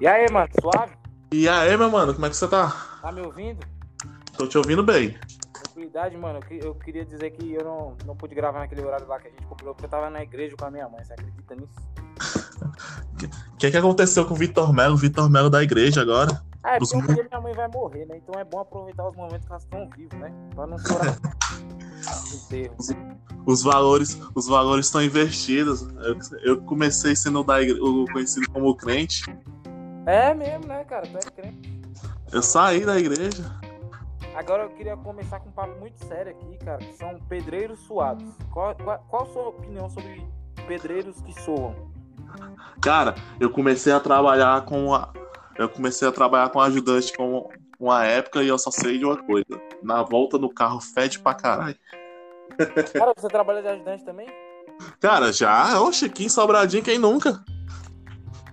E aí, mano, suave? E aí, meu mano, como é que você tá? Tá me ouvindo? Tô te ouvindo bem. Tranquilidade, mano. Eu, que- eu queria dizer que eu não, não pude gravar naquele horário lá que a gente combinou, porque eu tava na igreja com a minha mãe. Você acredita nisso? O que, que aconteceu com o Vitor Melo? O Vitor Melo da igreja agora? Ah, é Os porque um dia minha mãe vai morrer, né? Então é bom aproveitar os momentos que elas estão vivas, né? Pra não chorar. Enterro. Os valores os valores estão invertidos. Eu, eu comecei sendo da igreja, conhecido como crente. É mesmo, né, cara? Tu é crente. Eu saí da igreja. Agora eu queria começar com um papo muito sério aqui, cara, que são pedreiros suados. Qual, qual, qual a sua opinião sobre pedreiros que soam? Cara, eu comecei a trabalhar com a, eu comecei a trabalhar com ajudante com uma época e eu só sei de uma coisa. Na volta no carro fede pra caralho. Cara, você trabalha de ajudante também? Cara, já, oxe, aqui em Sobradinho, quem nunca?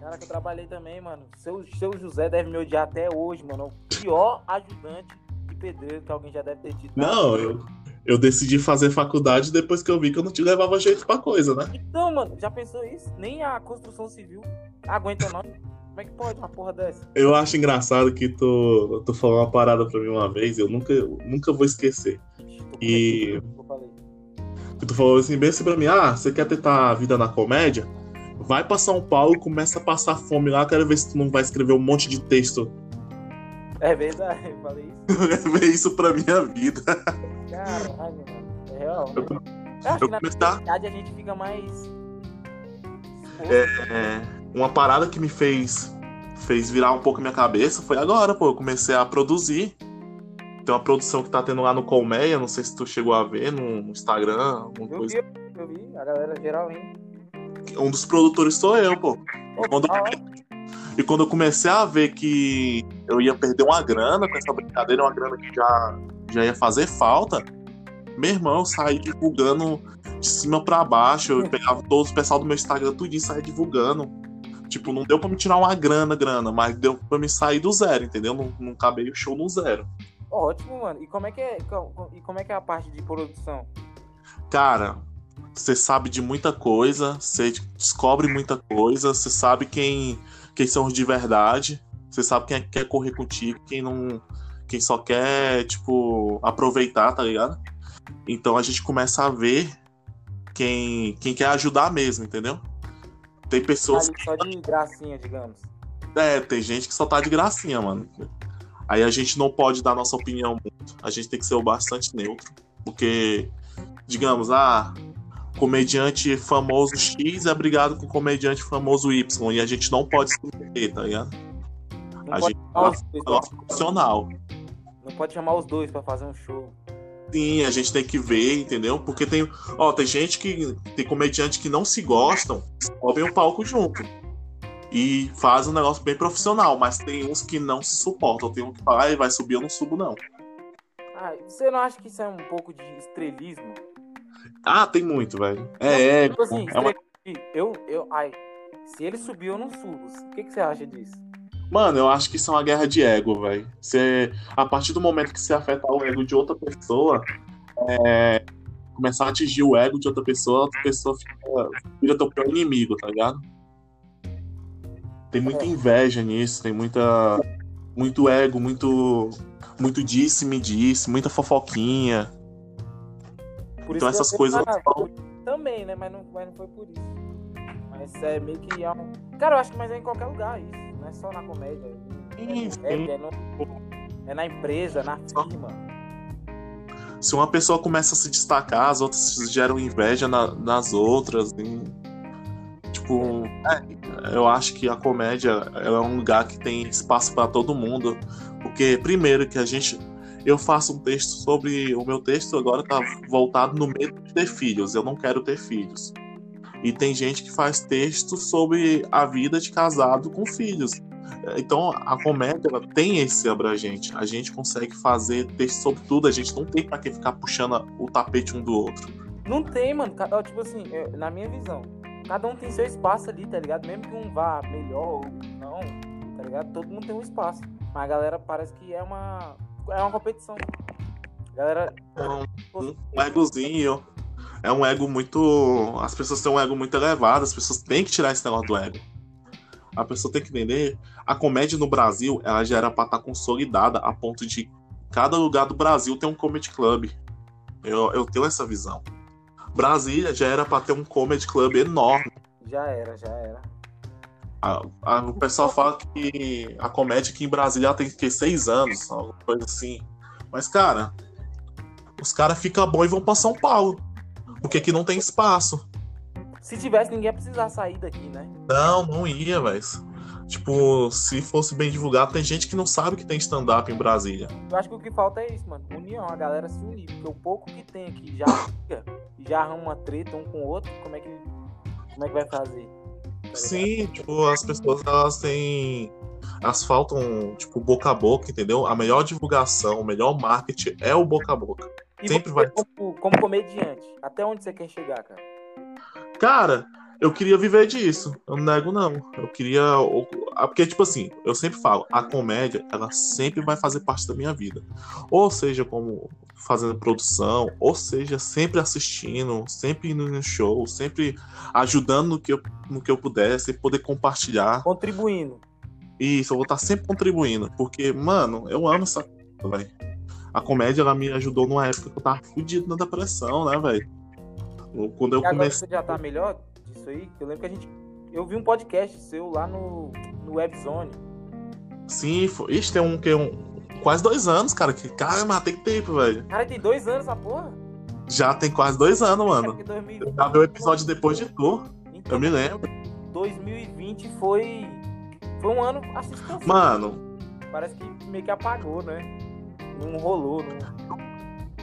Cara, que eu trabalhei também, mano. Seu, seu José deve me odiar até hoje, mano. O pior ajudante de pedreiro que alguém já deve ter tido. Não, eu, eu decidi fazer faculdade depois que eu vi que eu não te levava jeito pra coisa, né? Então, mano, já pensou isso? Nem a construção civil aguenta não. Como é que pode uma porra dessa? Eu acho engraçado que tu, tu falou uma parada pra mim uma vez, eu nunca, eu nunca vou esquecer. E-. Que tu falou assim, bem assim pra mim, ah, você quer tentar a vida na comédia? Vai pra São Paulo e começa a passar fome lá, quero ver se tu não vai escrever um monte de texto. É verdade, eu falei isso. Eu levei isso pra minha vida. Caralho, mano. É real, né? Eu- Eu acho eu que na comecei a- verdade a gente fica mais. É, uma parada que me fez fez virar um pouco minha cabeça foi agora, pô. Eu comecei a produzir. Tem uma produção que tá tendo lá no Colmeia, não sei se tu chegou a ver no Instagram, alguma Eu coisa. vi, eu vi, a galera geral indo. Um dos produtores sou eu, pô. Quando- hora. E quando eu comecei a ver que eu ia perder uma grana com essa brincadeira, uma grana que já, já ia fazer falta, meu irmão, eu saí divulgando de cima pra baixo. Eu pegava todos o pessoal do meu Instagram tudo e saía divulgando. Tipo, não deu pra me tirar uma grana, grana, mas deu pra me sair do zero, entendeu? Não, não acabei o show no zero. Ótimo, mano. E como é que é, e como é que é a parte de produção? Cara, você sabe de muita coisa, você descobre muita coisa, você sabe quem, quem são os de verdade, você sabe quem é que quer correr contigo, quem não. Quem só quer, tipo, aproveitar, tá ligado? Então a gente começa a ver quem, quem quer ajudar mesmo, entendeu? Tem pessoas Ali só de gracinha, digamos. é, tem gente que só tá de gracinha, mano. Aí a gente não pode dar nossa opinião muito. A gente tem que ser o bastante neutro. Porque, digamos, ah, comediante famoso X é brigado com comediante famoso Y. E a gente não pode se meter, tá ligado? Não A gente dois, É nosso profissional. não pode chamar os dois pra fazer um show. Sim, a gente tem que ver, entendeu? Porque tem, ó, tem gente que tem comediante que não se gostam, sobem o palco junto. E faz um negócio bem profissional, mas tem uns que não se suportam. Tem um que fala, ai, vai subir, eu não subo, não. Ah, você não acha que isso é um pouco de estrelismo? Ah, tem muito, velho. É, é. Tipo assim, é uma-. Eu, eu, ai, se ele subir, eu não subo. O que, que você acha disso? Mano, eu acho que isso é uma guerra de ego, velho. Você, a partir do momento que você afetar o ego de outra pessoa, é, começar a atingir o ego de outra pessoa, outra pessoa fica, vira teu pior inimigo, tá ligado? Tem muita É. inveja nisso, tem muita. Muito ego, muito. Muito disse, me disse, muita fofoquinha. Por Então essas coisas- Também, né? Mas não, mas não foi por isso. Mas é meio que é um... Cara, eu acho que mas é em qualquer lugar isso. Não é só na comédia. É, é, no- é na empresa, na firma. Se uma pessoa começa a se destacar, as outras geram inveja na- nas outras. tipo, é, eu acho que a comédia é um lugar que tem espaço para todo mundo. Porque, primeiro, que a gente. Eu faço um texto sobre. O meu texto agora tá voltado no medo de ter filhos. Eu não quero ter filhos. E tem gente que faz texto sobre a vida de casado com filhos. Então a comédia ela tem esse abrangente. A gente consegue fazer texto sobre tudo. A gente não tem pra que ficar puxando o tapete um do outro. Não tem, mano. Tipo assim, eu- na minha visão, cada um tem seu espaço ali, tá ligado? Mesmo que um vá melhor ou não, tá ligado? Todo mundo tem um espaço. Mas a galera parece que é uma. É uma competição. Galera. Um, um egozinho. É um ego muito. As pessoas têm um ego muito elevado. As pessoas têm que tirar esse negócio do ego. a pessoa tem que entender, a comédia no Brasil, ela já era pra estar consolidada a ponto de cada lugar do Brasil ter um comedy club. Eu, eu tenho essa visão. Brasília já era pra ter um comedy club enorme. Já era, já era. A- a- o pessoal fala que a comédia aqui em Brasília tem que ter seis anos, alguma coisa assim. Mas, cara, os caras ficam bons e vão pra São Paulo. Porque aqui não tem espaço. Se tivesse, ninguém ia precisar sair daqui, né? Não, não ia, velho. Tipo, se fosse bem divulgado, tem gente que não sabe que tem stand-up em Brasília. Eu acho que o que falta é isso, mano. União, a galera se unir. Porque o pouco que tem aqui já fica, já arruma uma treta um com o outro, como é que, como é que vai fazer? Sim, tipo, as pessoas elas têm. Elas faltam, tipo, boca a boca, entendeu? A melhor divulgação, o melhor marketing é o boca a boca. E sempre vai- Como, como comediante, até onde você quer chegar, cara? Cara, eu queria viver disso. Eu não nego, não. Eu queria. ah, Porque, tipo assim, eu sempre falo, a comédia, ela sempre vai fazer parte da minha vida. Ou seja, como fazendo produção, ou seja, sempre assistindo, sempre indo no show, sempre ajudando no que eu, no que eu puder, sempre poder compartilhar. Contribuindo. Isso, eu vou estar sempre contribuindo. Porque, mano, eu amo essa coisa, velho. A comédia, ela me ajudou numa época que eu tava fudido na depressão, né, velho? Quando eu e agora comecei. você já tá melhor disso aí? Eu lembro que a gente. Eu vi um podcast seu lá no, no Webzone. Sim, foi... Ixi, tem um que um quase dois anos, cara. Que cara, mas tem tempo, velho. Cara, tem dois anos a porra. Já tem quase dois anos, mano. porque 2020 Eu gravei o episódio depois de tu. Então, Eu me lembro. 2020 foi. Foi um ano assim. Mano, Parece que meio que apagou, né? Não rolou, não,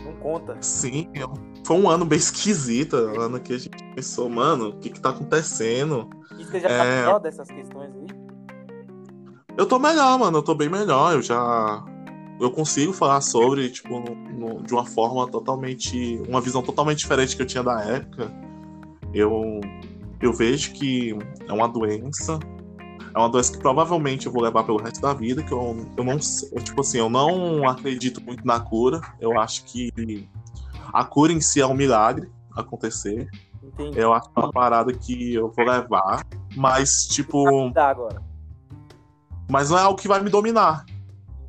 não conta. sim, foi um ano bem esquisito. Um ano que a gente pensou, mano, o que que tá acontecendo? E você já tá É. melhor dessas questões aí? Eu tô melhor, mano. Eu tô bem melhor. Eu já. Eu consigo falar sobre, tipo, no- no- de uma forma totalmente. Uma visão totalmente diferente que eu tinha da época. Eu, eu vejo que é uma doença. É uma doença que provavelmente eu vou levar pelo resto da vida. Que eu, eu não. eu, tipo assim, eu não acredito muito na cura. Eu acho que a cura em si é um milagre acontecer. Entendi. Eu acho que é uma parada que eu vou levar. Mas, tipo. Agora. mas não é algo que vai me dominar.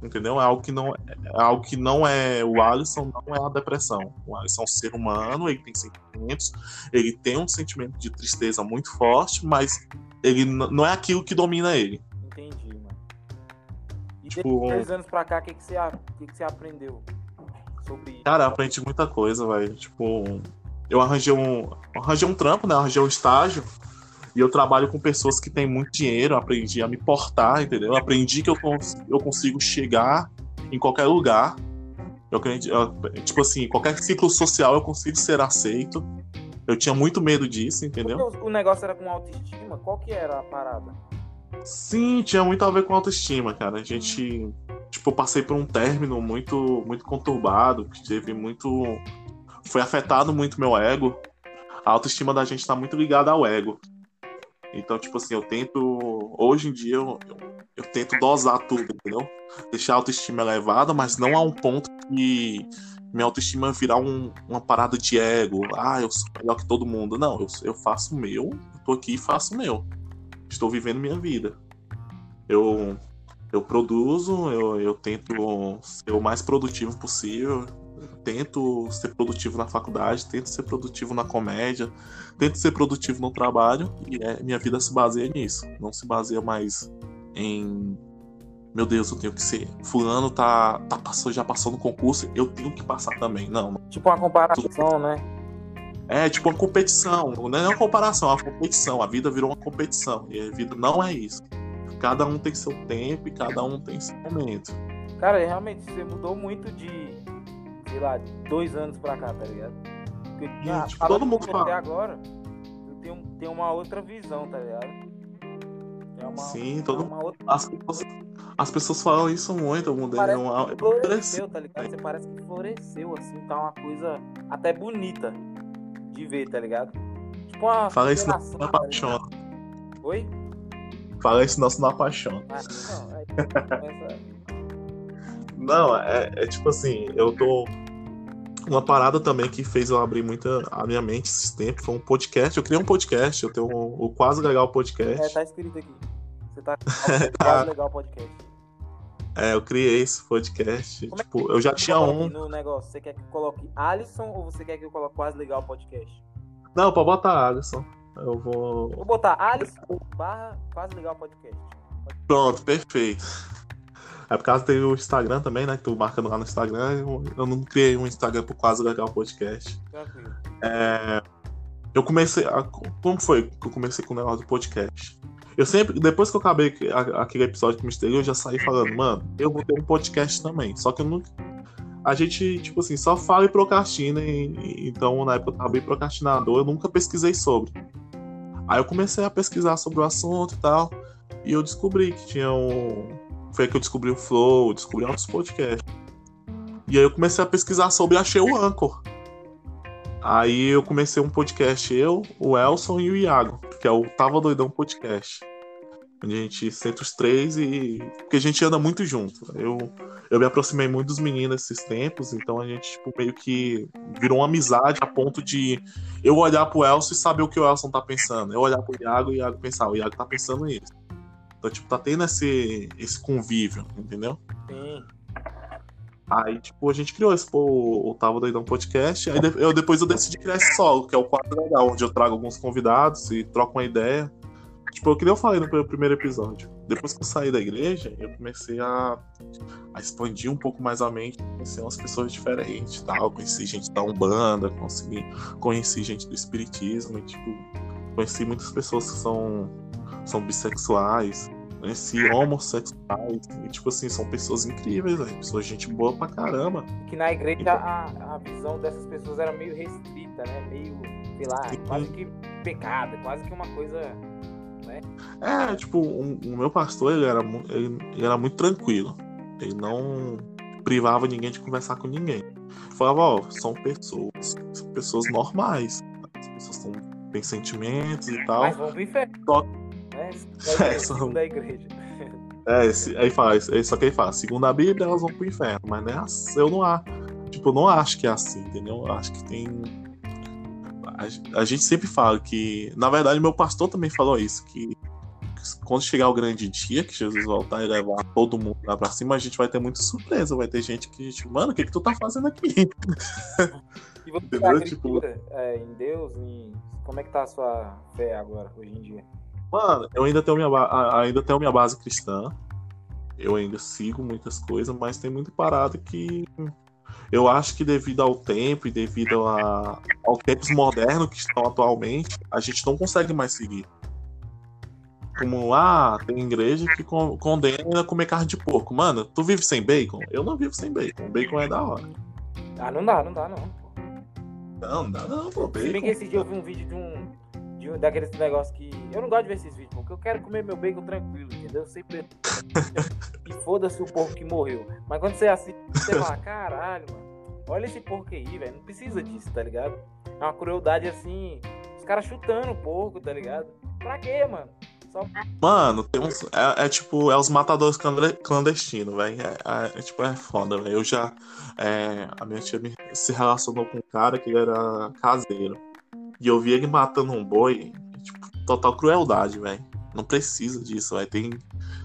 Entendeu? É algo que não é algo que não é o Alisson, não é a depressão. O Alisson é um ser humano, ele tem sentimentos, ele tem um sentimento de tristeza muito forte, mas ele não é aquilo que domina ele. Entendi, mano. E Tipo- desde dois anos pra cá, o que, que, você, que, que você aprendeu sobre isso? Cara, eu aprendi muita coisa, velho. Tipo, eu arranjei um, arranjei um trampo, né? Eu arranjei um estágio. E eu trabalho com pessoas que têm muito dinheiro, aprendi a me portar, entendeu? Eu aprendi que eu, cons- eu consigo chegar em qualquer lugar. Eu eu- tipo assim, qualquer ciclo social eu consigo ser aceito. Eu tinha muito medo disso, entendeu? Porque o, o negócio era com autoestima? Qual que era a parada? Sim, tinha muito a ver com autoestima, cara. A gente, tipo, eu passei por um término muito, muito conturbado, que teve muito, foi afetado muito meu ego. A autoestima da gente tá muito ligada ao ego. Então, tipo assim, eu tento, hoje em dia eu, eu, eu tento dosar tudo, entendeu? Deixar a autoestima elevada, mas não a um ponto que minha autoestima virar um- uma parada de ego. Ah, eu sou melhor que todo mundo. Não, eu, eu faço o meu, eu tô aqui e faço o meu estou vivendo minha vida. Eu, eu produzo, eu, eu tento ser o mais produtivo possível, tento ser produtivo na faculdade, tento ser produtivo na comédia, tento ser produtivo no trabalho e é, minha vida se baseia nisso. Não se baseia mais em meu Deus, eu tenho que ser. Fulano tá, tá passou, já passou no concurso, eu tenho que passar também. Não, Tipo uma comparação, né? é tipo uma competição, não é uma comparação, é uma competição. A vida virou uma competição. E a vida não é isso. Cada um tem seu tempo e cada um tem seu momento. Cara, realmente você mudou muito de, sei lá, dois anos pra cá, tá ligado? Porque, E, ah, tipo, falando todo mundo fala. você agora, eu tenho, tenho uma outra visão, tá ligado? É uma, Sim, é todo uma outra As pessoas, as pessoas falam isso muito, eu mudei. Parece uma- que floresceu, tá ligado? Você parece que floresceu, assim, tá uma coisa até bonita de ver, tá ligado? Tipo uma Fala isso não não tá apaixona. Oi? Fala isso não, não apaixona. Ah, não, aí começa... Não, é, é tipo assim, eu tô. Uma parada também que fez eu abrir muita a minha mente esses tempos foi um podcast. Eu criei um podcast, eu tenho o Quase Legal É, Podcast. tá escrito aqui. Você tá quase legal podcast. É, eu criei esse podcast. Como é tipo, eu já tinha um. No negócio, você quer que eu coloque Alisson ou você quer que eu coloque quase legal podcast? Não, pode botar Alisson. Eu vou. Vou botar Alisson barra quase legal podcast. Pronto, perfeito. É por causa tem o Instagram também, né? Que tu marca lá no Instagram. Eu, eu não criei um Instagram pro Quase Legal Podcast. Tranquilo. É, eu comecei. A, como foi que eu comecei com o negócio do podcast? Eu sempre, depois que eu acabei que- aquele episódio que me estreou, eu já saí falando, mano, eu vou ter um podcast também. Só que eu nunca. A gente, tipo assim, só fala e procrastina. E, e- então, na época eu tava bem procrastinador, eu nunca pesquisei sobre. Aí eu comecei a pesquisar sobre o assunto e tal. E eu descobri que tinha um. Foi aí que eu descobri o Flow, descobri outros podcasts. E aí eu comecei a pesquisar sobre achei o Anchor. Aí eu comecei um podcast, eu, o Elson e o Iago, que é o Tava Doidão Podcast. Onde a gente senta os três e. Porque a gente anda muito junto. Eu, eu me aproximei muito dos meninos esses tempos, então a gente, tipo, meio que virou uma amizade a ponto de eu olhar pro Elson e saber o que o Elson tá pensando. Eu olhar pro Iago e o Iago pensar, o Iago tá pensando nisso. Então, tipo, tá tendo esse, esse convívio, entendeu? Sim. Aí, tipo, a gente criou esse pô, o Tava Doidão Podcast. Aí eu, depois eu decidi criar esse solo, que é o quadro legal, onde eu trago alguns convidados e troco uma ideia. Tipo, o que eu falei no pr- primeiro episódio. Depois que eu saí da igreja, eu comecei a, a expandir um pouco mais a mente, conhecer umas pessoas diferentes tal. Conheci gente da Umbanda, consegui, conheci gente do Espiritismo e, tipo, conheci muitas pessoas que são, são bissexuais. Conheci homossexuais e, tipo assim, são pessoas incríveis, velho. Pessoas, gente boa pra caramba. Que na igreja a, a visão dessas pessoas era meio restrita, né? Meio, sei lá, Sim. quase que pecado, quase que uma coisa. É, tipo, um- o meu pastor, ele era, ele, ele era muito tranquilo. Ele não privava ninguém de conversar com ninguém. Falava, ó, são pessoas, são pessoas normais. As pessoas tão, têm sentimentos e tal. Mas vão pro inferno. Só- Né? É, são- Segundo a igreja. É, esse- aí fala, é só que ele fala, segundo a Bíblia, elas vão pro inferno, mas não é assim, eu não acho. Tipo, eu não acho que é assim, entendeu? Eu acho que tem. A, a gente sempre fala que. Na verdade, meu pastor também falou isso, que quando chegar o grande dia, que Jesus voltar e levar todo mundo lá pra cima, a gente vai ter muita surpresa. Vai ter gente que, tipo, mano, o que, que tu tá fazendo aqui? E você Entendeu? acredita é, em Deus? Em... Como é que tá a sua fé agora, hoje em dia? Mano, eu ainda tenho minha, ba- ainda tenho minha base cristã. Eu ainda sigo muitas coisas, mas tem muita parada que eu acho que devido ao tempo e devido a, aos tempos modernos que estão atualmente, a gente não consegue mais seguir. Como lá, tem igreja que con- condena comer carne de porco. Mano, tu vive sem bacon? Eu não vivo sem bacon. Bacon é da hora. Ah, não dá, não dá, não. Não, não dá não, pô. Se bem que Bacon. esse dia eu vi um vídeo de um. De daqueles negócios que. Eu não gosto de ver esses vídeos, porque eu quero comer meu bacon tranquilo, entendeu? Eu sempre. e foda-se o porco que morreu. Mas quando você assiste, você fala, caralho, mano. Olha esse porco aí, velho. Não precisa disso, tá ligado? É uma crueldade assim. Os caras chutando o porco, tá ligado? Pra quê, mano? Só Mano, tem uns. É, é tipo, é os matadores clandestinos, velho. É, é- é tipo, é foda, velho. Eu já. é, a minha tia me- se relacionou com um cara que ele era caseiro. E eu vi ele matando um boi. Tipo, total crueldade, velho. Não precisa disso, velho. Tem,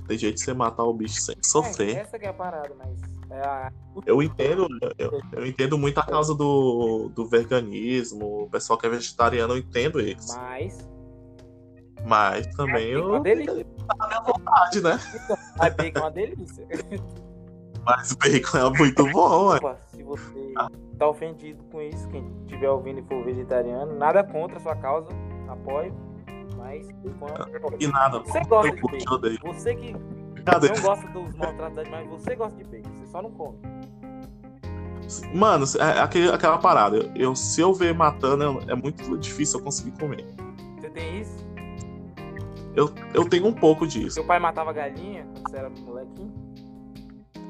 tem jeito de você matar o bicho sem É, sofrer. essa que é a parada, mas. É a... Eu entendo, eu, eu entendo muito a causa do, do veganismo, o pessoal que é vegetariano, eu entendo eles. Mas. Mas também Bacon é eu. delícia. vontade, né? Mas bacon é uma delícia. Mas bacon é muito bom, ué. Você tá ofendido com isso, quem estiver ouvindo e for vegetariano, nada contra a sua causa, apoio. Mas é E nada, Você gosta de bacon. Você que não gosta dos maltratos animais, você gosta de bacon, você só não come. Mano, é aquele- aquela parada. Eu, eu- se eu ver matando, eu- é muito difícil eu conseguir comer. Você tem isso? Eu, eu tenho um pouco disso. Seu pai matava galinha quando você era molequinho?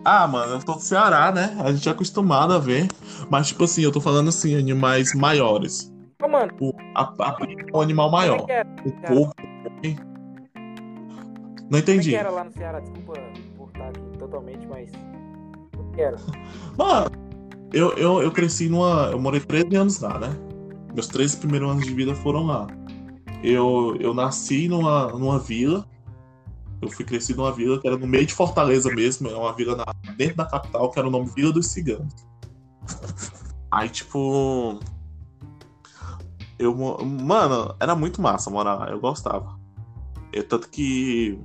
Ah, mano, eu tô do Ceará, né? A gente é acostumado a ver. Mas, tipo assim, eu tô falando assim, animais maiores. Ô, mano, O, a, a, um animal como é maior. O porco. Não Como é entendi. que era lá no Ceará? Desculpa por estar aqui totalmente, mas. Como que era? Mano, eu, eu, eu cresci numa. Eu morei 13 anos lá, né? Meus 13 primeiros anos de vida foram lá. Eu, eu nasci numa, numa vila Eu fui crescido numa vila que era no meio de Fortaleza mesmo, é uma vila na, dentro da capital, que era o nome Vila dos Ciganos. Aí, tipo. Eu, mano, era muito massa morar, eu gostava. Eu, tanto que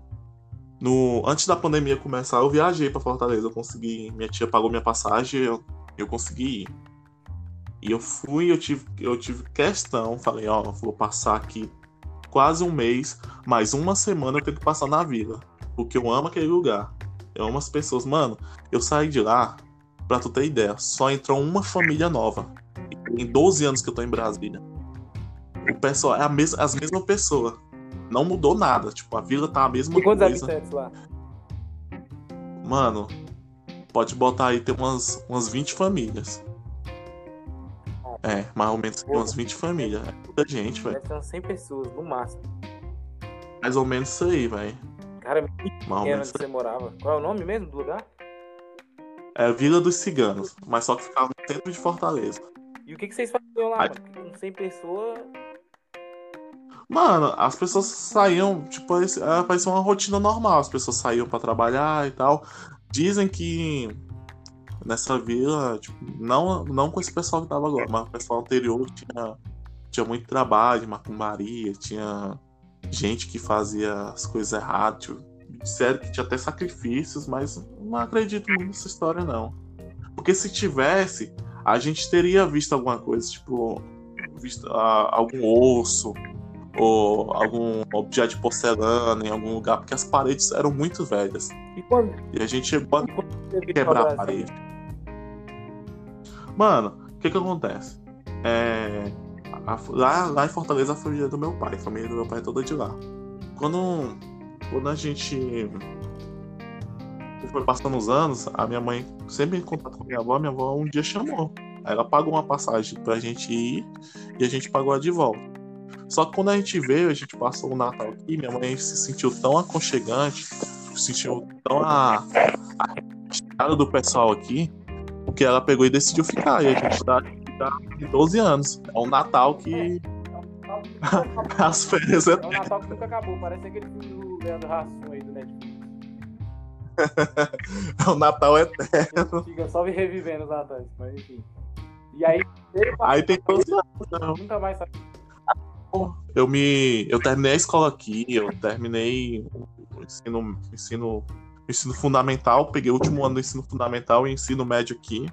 no, antes da pandemia começar, eu viajei para Fortaleza. Eu consegui. Minha tia pagou minha passagem, eu, eu consegui ir. E eu fui, eu tive, eu tive questão, falei, ó, vou passar aqui quase um mês, mais uma semana eu tenho que passar na vila. Porque eu amo aquele lugar. Eu amo as pessoas. Mano, eu saí de lá, pra tu ter ideia, só entrou uma família nova. Em 12 anos que eu tô em Brasília. O pessoal é a mes as mesmas pessoas. Não mudou nada. Tipo, a vila tá a mesma E quantos coisa. habitantes lá? Mano, pode botar aí, tem umas, umas 20 famílias. É, mais ou menos tem umas 20 famílias. É muita gente, velho. Deve ter umas 100 pessoas, no máximo. Mais ou menos isso aí, velho. Cara, Mais ou menos onde aí. você morava. Qual é o nome mesmo do lugar? É Vila dos Ciganos, mas só que ficava no centro de Fortaleza. E o que, que vocês faziam lá, Ai. mano? Com 100 pessoas. Mano, as pessoas saíam, tipo, parecia é, parecia uma rotina normal. As pessoas saíam pra trabalhar e tal. Dizem que nessa vila, tipo, não, não com esse pessoal que tava agora, mas o pessoal anterior tinha, tinha muito trabalho de macumbaria, tinha gente que fazia as coisas erradas. Tipo, disseram que tinha até sacrifícios, mas não acredito muito nessa história, não. Porque se tivesse, a gente teria visto alguma coisa, tipo, visto ah, algum osso ou algum objeto de porcelana em algum lugar, porque as paredes eram muito velhas. E quando E a gente chegou a quebrar a parede. Mano, o que que acontece? É, a- lá, lá em Fortaleza a família do meu pai, a família do meu pai é toda de lá. Quando, quando a gente foi passando os anos, a minha mãe sempre em contato com a minha avó, minha avó um dia chamou. Aí ela pagou uma passagem pra gente ir e a gente pagou a de volta. Só que quando a gente veio, a gente passou o Natal aqui, minha mãe se sentiu tão aconchegante, se sentiu tão a, a do pessoal aqui, que ela pegou e decidiu ficar. E a gente tá há 12 anos. É um Natal que as férias é É um Natal que nunca acabou. Parece aquele filme do Leandro Hassum aí do Netflix. é um Natal eterno. Fica só me revivendo os Natais, mas enfim. E aí, Aí tem 12 anos. não. nunca mais sabe. Eu me. Eu terminei a escola aqui, eu terminei o ensino, ensino, ensino fundamental, peguei o último ano do ensino fundamental e ensino médio aqui.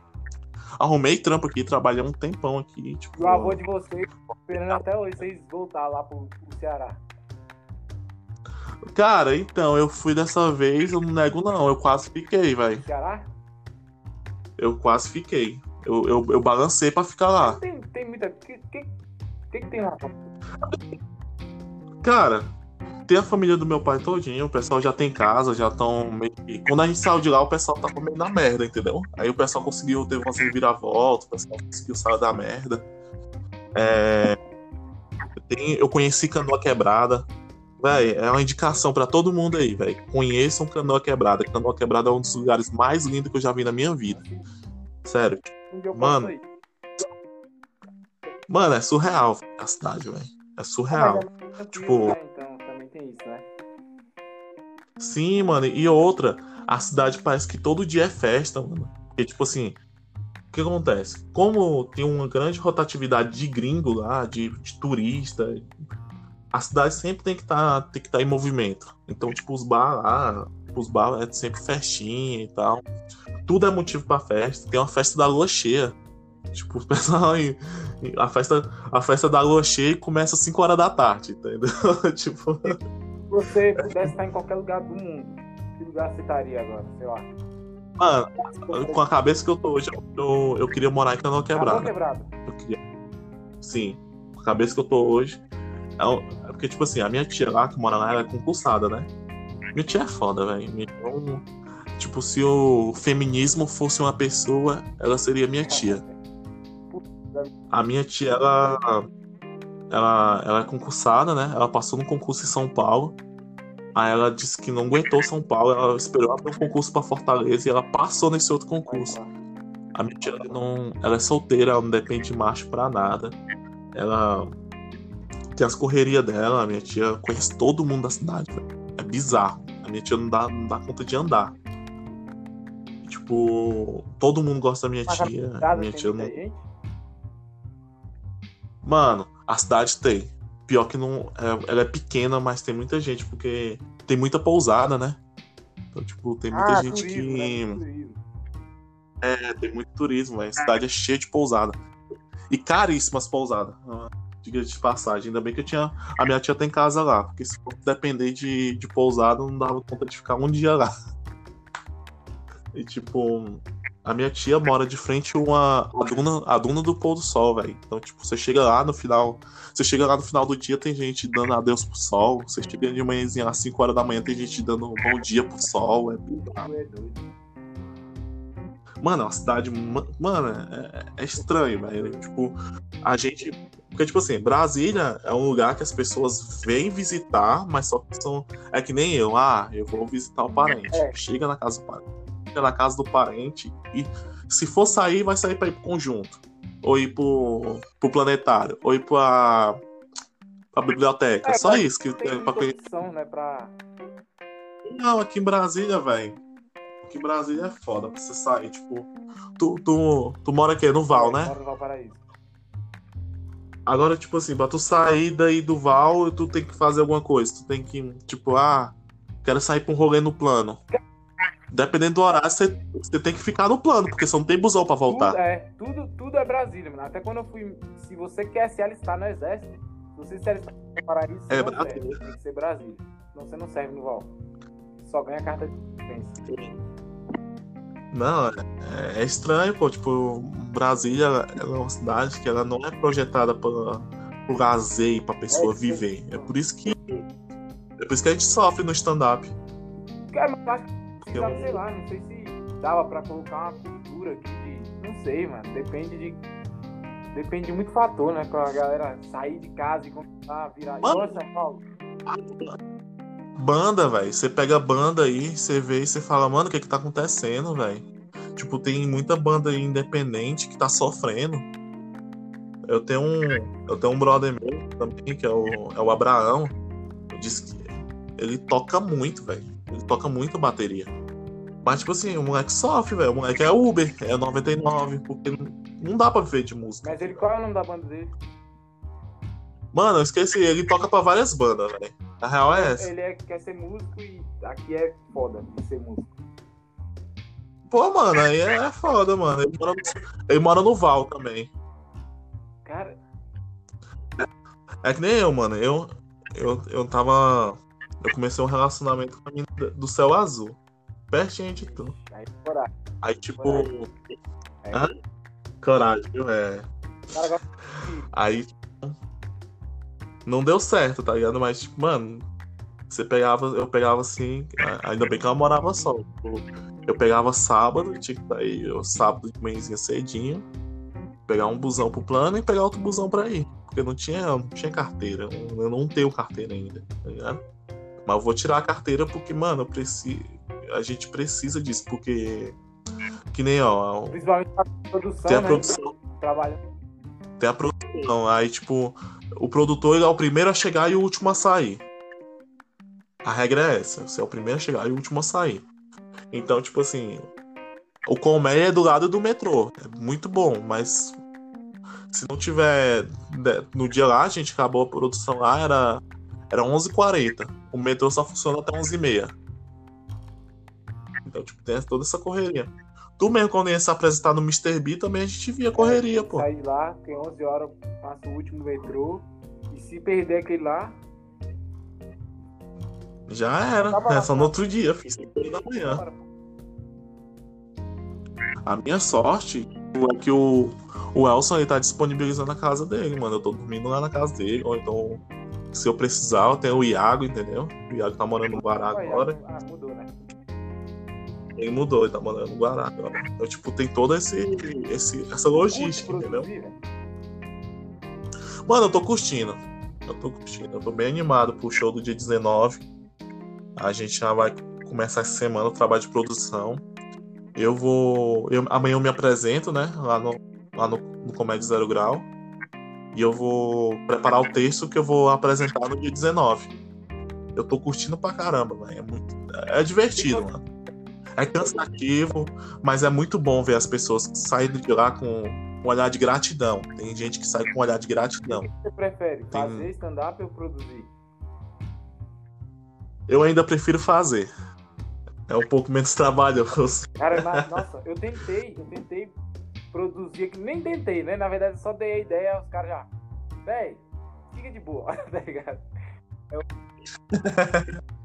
Arrumei trampo aqui, trabalhei um tempão aqui. Tipo, O avô de vocês, esperando até hoje vocês voltar lá pro, pro Ceará. Cara, então, eu fui dessa vez, eu não nego não, eu quase fiquei, velho. Ceará? Eu quase fiquei. Eu, eu, eu balancei pra ficar lá. Tem, tem muita. O que, que, que, que tem lá? Cara, tem a família do meu pai todinho, o pessoal já tem casa, já estão meio que... Quando a gente saiu de lá, o pessoal tava meio na merda, entendeu? Aí o pessoal conseguiu, teve umas reviravoltas, o pessoal conseguiu sair da merda. É... tem- eu conheci Canoa Quebrada. Véi, é uma indicação pra todo mundo aí, velho. Conheçam Canoa Quebrada. Canoa Quebrada é um dos lugares mais lindos que eu já vi na minha vida. Sério. Mano. Mano, é surreal a cidade, velho. É surreal. É tipo- Sim, mano. E outra, a cidade parece que todo dia é festa, mano. Porque, tipo assim, o que acontece? Como tem uma grande rotatividade de gringo lá, de, de turista, a cidade sempre tem que estar tem que tá em movimento. Então, tipo, os bar lá, os bar é sempre festinha e tal. Tudo é motivo pra festa. Tem uma festa da lua cheia. Tipo, o pessoal. em- A festa, a festa da lua cheia começa às 5 horas da tarde, entendeu? tipo. Se você pudesse estar em qualquer lugar do mundo, que lugar você estaria agora? Sei lá. Mano, com a cabeça que eu tô hoje, eu, eu queria morar em Canoa Acabou Quebrada. quebrado. Eu queria. Sim, com a cabeça que eu tô hoje. É, é porque, tipo assim, a minha tia lá, que mora lá, ela é concursada, né? Minha tia é foda, velho. Então, tipo, se o feminismo fosse uma pessoa, ela seria minha tia. A minha tia, ela. Ela, ela é concursada, né? Ela passou no concurso em São Paulo. Aí ela disse que não aguentou São Paulo, ela esperou abrir um concurso pra Fortaleza e ela passou nesse outro concurso. A minha tia ela não, ela é solteira, ela não depende de macho pra nada. Ela tem as correrias dela, a minha tia conhece todo mundo da cidade, velho. É bizarro, é minha tia não dá, não dá conta de andar. E, tipo, todo mundo gosta da minha Mas tia. Minha tia não. Mano, a cidade tem. Pior que não. é- ela é pequena, mas tem muita gente, porque tem muita pousada, né? Então, tipo, tem muita ah, gente turismo, que. né? Muito turismo. É, tem muito turismo. A cidade é cheia de pousada. E caríssimas pousadas. Ah, Diga de passagem. Ainda bem que eu tinha. A minha tia tem casa lá. Porque se fosse depender de, de pousada, não dava conta de ficar um dia lá. E tipo. A minha tia mora de frente a uma. A duna, a duna do pôr do sol, velho. Então, tipo, você chega lá no final. Você chega lá no final do dia, tem gente dando adeus pro sol. Você chega de manhãzinha às 5 horas da manhã, tem gente dando um bom dia pro sol. É bizarro. Mano, é uma cidade. ma- Mano, é, é estranho, velho. Tipo, a gente. Porque, tipo assim, Brasília é um lugar que as pessoas vêm visitar, mas só que são. É que nem eu. Ah, eu vou visitar o parente. É. Chega na casa do parente. Na casa do parente e se for sair, vai sair pra ir pro conjunto. Ou ir pro, pro planetário. Ou ir pra. pra biblioteca. É, só isso que Tem é pra opção, né? Pra... Não, aqui em Brasília, velho. Aqui em Brasília é foda pra você sair, tipo. Tu, tu, tu mora aqui no Val, né? Mora no Valparaíso. Agora, tipo assim, pra tu sair daí do Val, tu tem que fazer alguma coisa. Tu tem que, tipo, ah, quero sair pra um rolê no plano. Dependendo do horário, você, você tem que ficar no plano, porque você não tem busão pra voltar. Tudo é, tudo, tudo é Brasília, mano. Até quando eu fui. Se você quer se alistar no exército, se você se alistar no Paraíso, É não Brasília. serve. Tem que ser Brasília. Senão você não serve no Val. Só ganha carta de dispensa. Não, é, é estranho, pô. Tipo, Brasília é uma cidade que ela não é projetada pra, pro lazer e pra pessoa É, viver. É por isso que. É por isso que a gente sofre no stand-up. Cara, mas acho que Eu- precisava, sei lá, não sei se dava pra colocar uma cultura aqui de. Não sei, mano. Depende de. Depende de muito fator, né? Pra galera sair de casa e começar a virar. Mano. São Paulo. Banda, velho. Você pega a banda aí, você vê e você fala, mano, o que que tá acontecendo, velho? Tipo, tem muita banda aí independente que tá sofrendo. Eu tenho um, eu tenho um brother meu também, que é o, é o Abraão. Eu disse que ele toca muito, velho. Ele toca muito bateria. Mas, tipo assim, o moleque sofre, velho. O moleque é Uber, é 99, porque não, dá pra viver de música. Mas ele, qual é o nome da banda dele? Mano, eu esqueci, ele toca pra várias bandas, velho. A real é essa. Ele é, quer ser músico e aqui é foda de ser músico. Pô, mano, aí é foda, mano. Ele mora, no, ele mora no Val também. Cara, É que nem eu, mano. Eu, eu, eu tava. Eu comecei um relacionamento com a menina do céu azul. Pertinho de tu. aí fora. Aí, tipo. É. Hã? Coragem, viu? É. Aí. tipo, Não deu certo, tá ligado? Mas, tipo, mano. Você pegava, eu pegava assim, ainda bem que ela morava só. Tipo, Eu pegava sábado, tinha que sair eu, sábado de manhãzinha cedinho, pegar um busão pro plano e pegar outro busão pra ir. Porque não tinha, não tinha carteira. Eu não tenho carteira ainda, tá ligado? Mas eu vou tirar a carteira porque, mano, eu preciso. A gente precisa disso, porque. Que nem, ó. Principalmente pra produção, Tem a né? produção. Trabalha. Tem a produção. Aí, tipo, o produtor ele é o primeiro a chegar e o último a sair. A regra é essa: você é o primeiro a chegar e o último a sair. Então, tipo assim, o colmeia é do lado do metrô. É muito bom, mas se não tiver. né, No dia lá, a gente acabou a produção lá, era, era 11h40. O metrô só funciona até 11h30. Então, tipo, tem toda essa correria. Tu mesmo, quando ia se apresentar no Mr. B, também a gente via correria, pô. Sai de lá, tem 11 horas, passa o último metrô. E se perder aquele lá, Já era. Tava É lá. só no outro dia, fiz 5 horas da manhã. bora. A minha sorte é que o, o Elson ele tá disponibilizando a casa dele, mano. Eu tô dormindo lá na casa dele. Ou então, se eu precisar, eu tenho o Iago, entendeu? O Iago tá morando no Guará agora. Ah, mudou, né? Ele mudou, ele tá morando no Guará agora. Então, tipo, tem toda esse, esse, essa logística, entendeu? velho. Mano, eu tô curtindo. Eu tô curtindo. Eu tô bem animado pro show do dia 19. A gente já vai começar essa semana o trabalho de produção. Eu vou. eu- amanhã eu me apresento, né? Lá no, lá no, no Comédia Zero Grau. E eu vou preparar o texto que eu vou apresentar no dia 19. Eu tô curtindo pra caramba, velho. É muito. É divertido, mano. É cansativo, mas é muito bom ver as pessoas saindo de lá com um olhar de gratidão. Tem gente que sai com um olhar de gratidão. O que você prefere? Fazer stand-up ou produzir? Eu ainda prefiro fazer. É um pouco menos trabalhoso. Cara, nossa, eu tentei, eu tentei produzir aqui, nem tentei, né? Na verdade, só dei a ideia, os caras já. Véi, fica de boa, tá ligado? É o...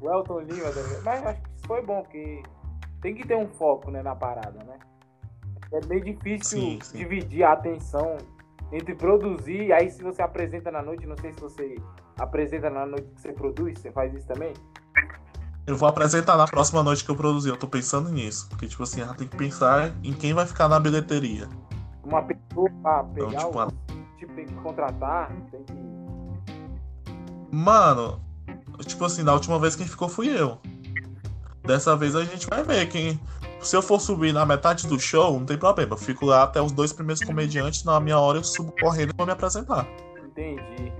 o Elton Lima, tá ligado? Mas acho que isso foi bom, porque tem que ter um foco, né, na parada, né? É meio difícil Sim, sim. dividir a atenção entre produzir, e aí se você apresenta na noite, não sei se você apresenta na noite que você produz, você faz isso também? Eu vou apresentar na próxima noite que eu produzir. Eu tô pensando nisso. Porque, tipo assim, ela tem que pensar em quem vai ficar na bilheteria. Uma pessoa pra pegar Então, tipo, o... Tipo, tem que contratar, tem que... Mano, tipo assim, da última vez quem ficou fui eu. Dessa vez a gente vai ver quem. Se eu for subir na metade do show, não tem problema. Eu fico lá até os dois primeiros comediantes, na minha hora eu subo correndo vou me apresentar. Entendi.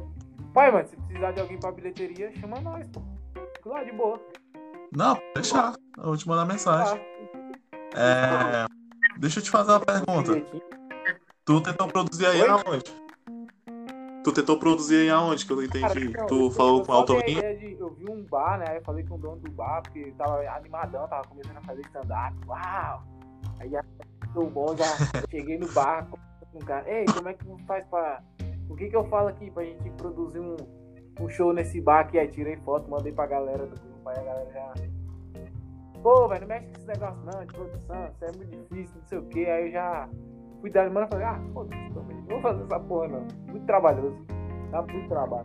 Pai, mano, se precisar de alguém pra bilheteria, chama nós, pô. Fico lá de boa. Não, pode deixar. Eu vou te mandar mensagem. É. Deixa eu te fazer uma pergunta. Tu tentou produzir aí Oi? aonde? Tu tentou produzir aí aonde que eu não Cara, entendi? não, tu eu- falou eu com autorinha? de- Eu vi um bar, né? Eu falei com o dono do bar, porque tava animadão, tava começando a fazer stand-up. Uau! Aí já ficou bom, já cheguei no bar com o cara. Ei, como é que faz pra. O que que eu falo aqui pra gente produzir um, um show nesse bar aqui? Aí tirei foto, mandei pra galera do a galera já. Pô, velho, não mexe com esse negócio não, de produção, isso é muito difícil, não sei o que. Aí eu já fui dar mano e falei, ah, foda-se também, não vou fazer essa porra não. Muito trabalhoso. Dá muito trabalho.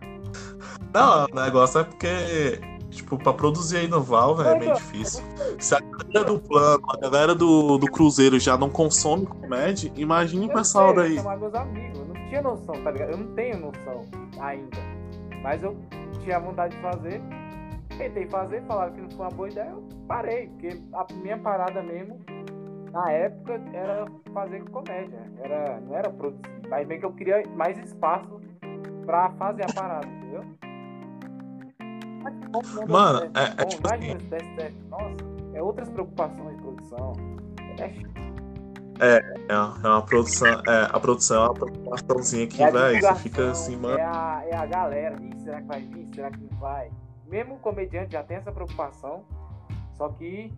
Não, o negócio é porque, tipo, pra produzir aí no Val, velho, é meio Não, difícil. Se a galera do plano, a galera do, do Cruzeiro já não consome comédia, imagine o Eu pessoal eu daí. chamar meus amigos, eu não tinha noção, tá ligado? Eu não tenho noção ainda. Mas eu tinha vontade de fazer. Tentei fazer, falaram que não foi uma boa ideia, eu parei, porque a minha parada mesmo, na época, era fazer comédia. Era, não era produzir. Aí bem que eu queria mais espaço pra fazer a parada, entendeu? Mas bom Mano, certo, é- é tipo assim- certo. Nossa, é outras preocupações de produção. É É uma, é uma produção, é, a produção é uma preocupaçãozinha que, É velho, você fica assim, mano. É a, é a galera. Será que vai vir? Será que não vai? Mesmo o comediante já tem essa preocupação. Só que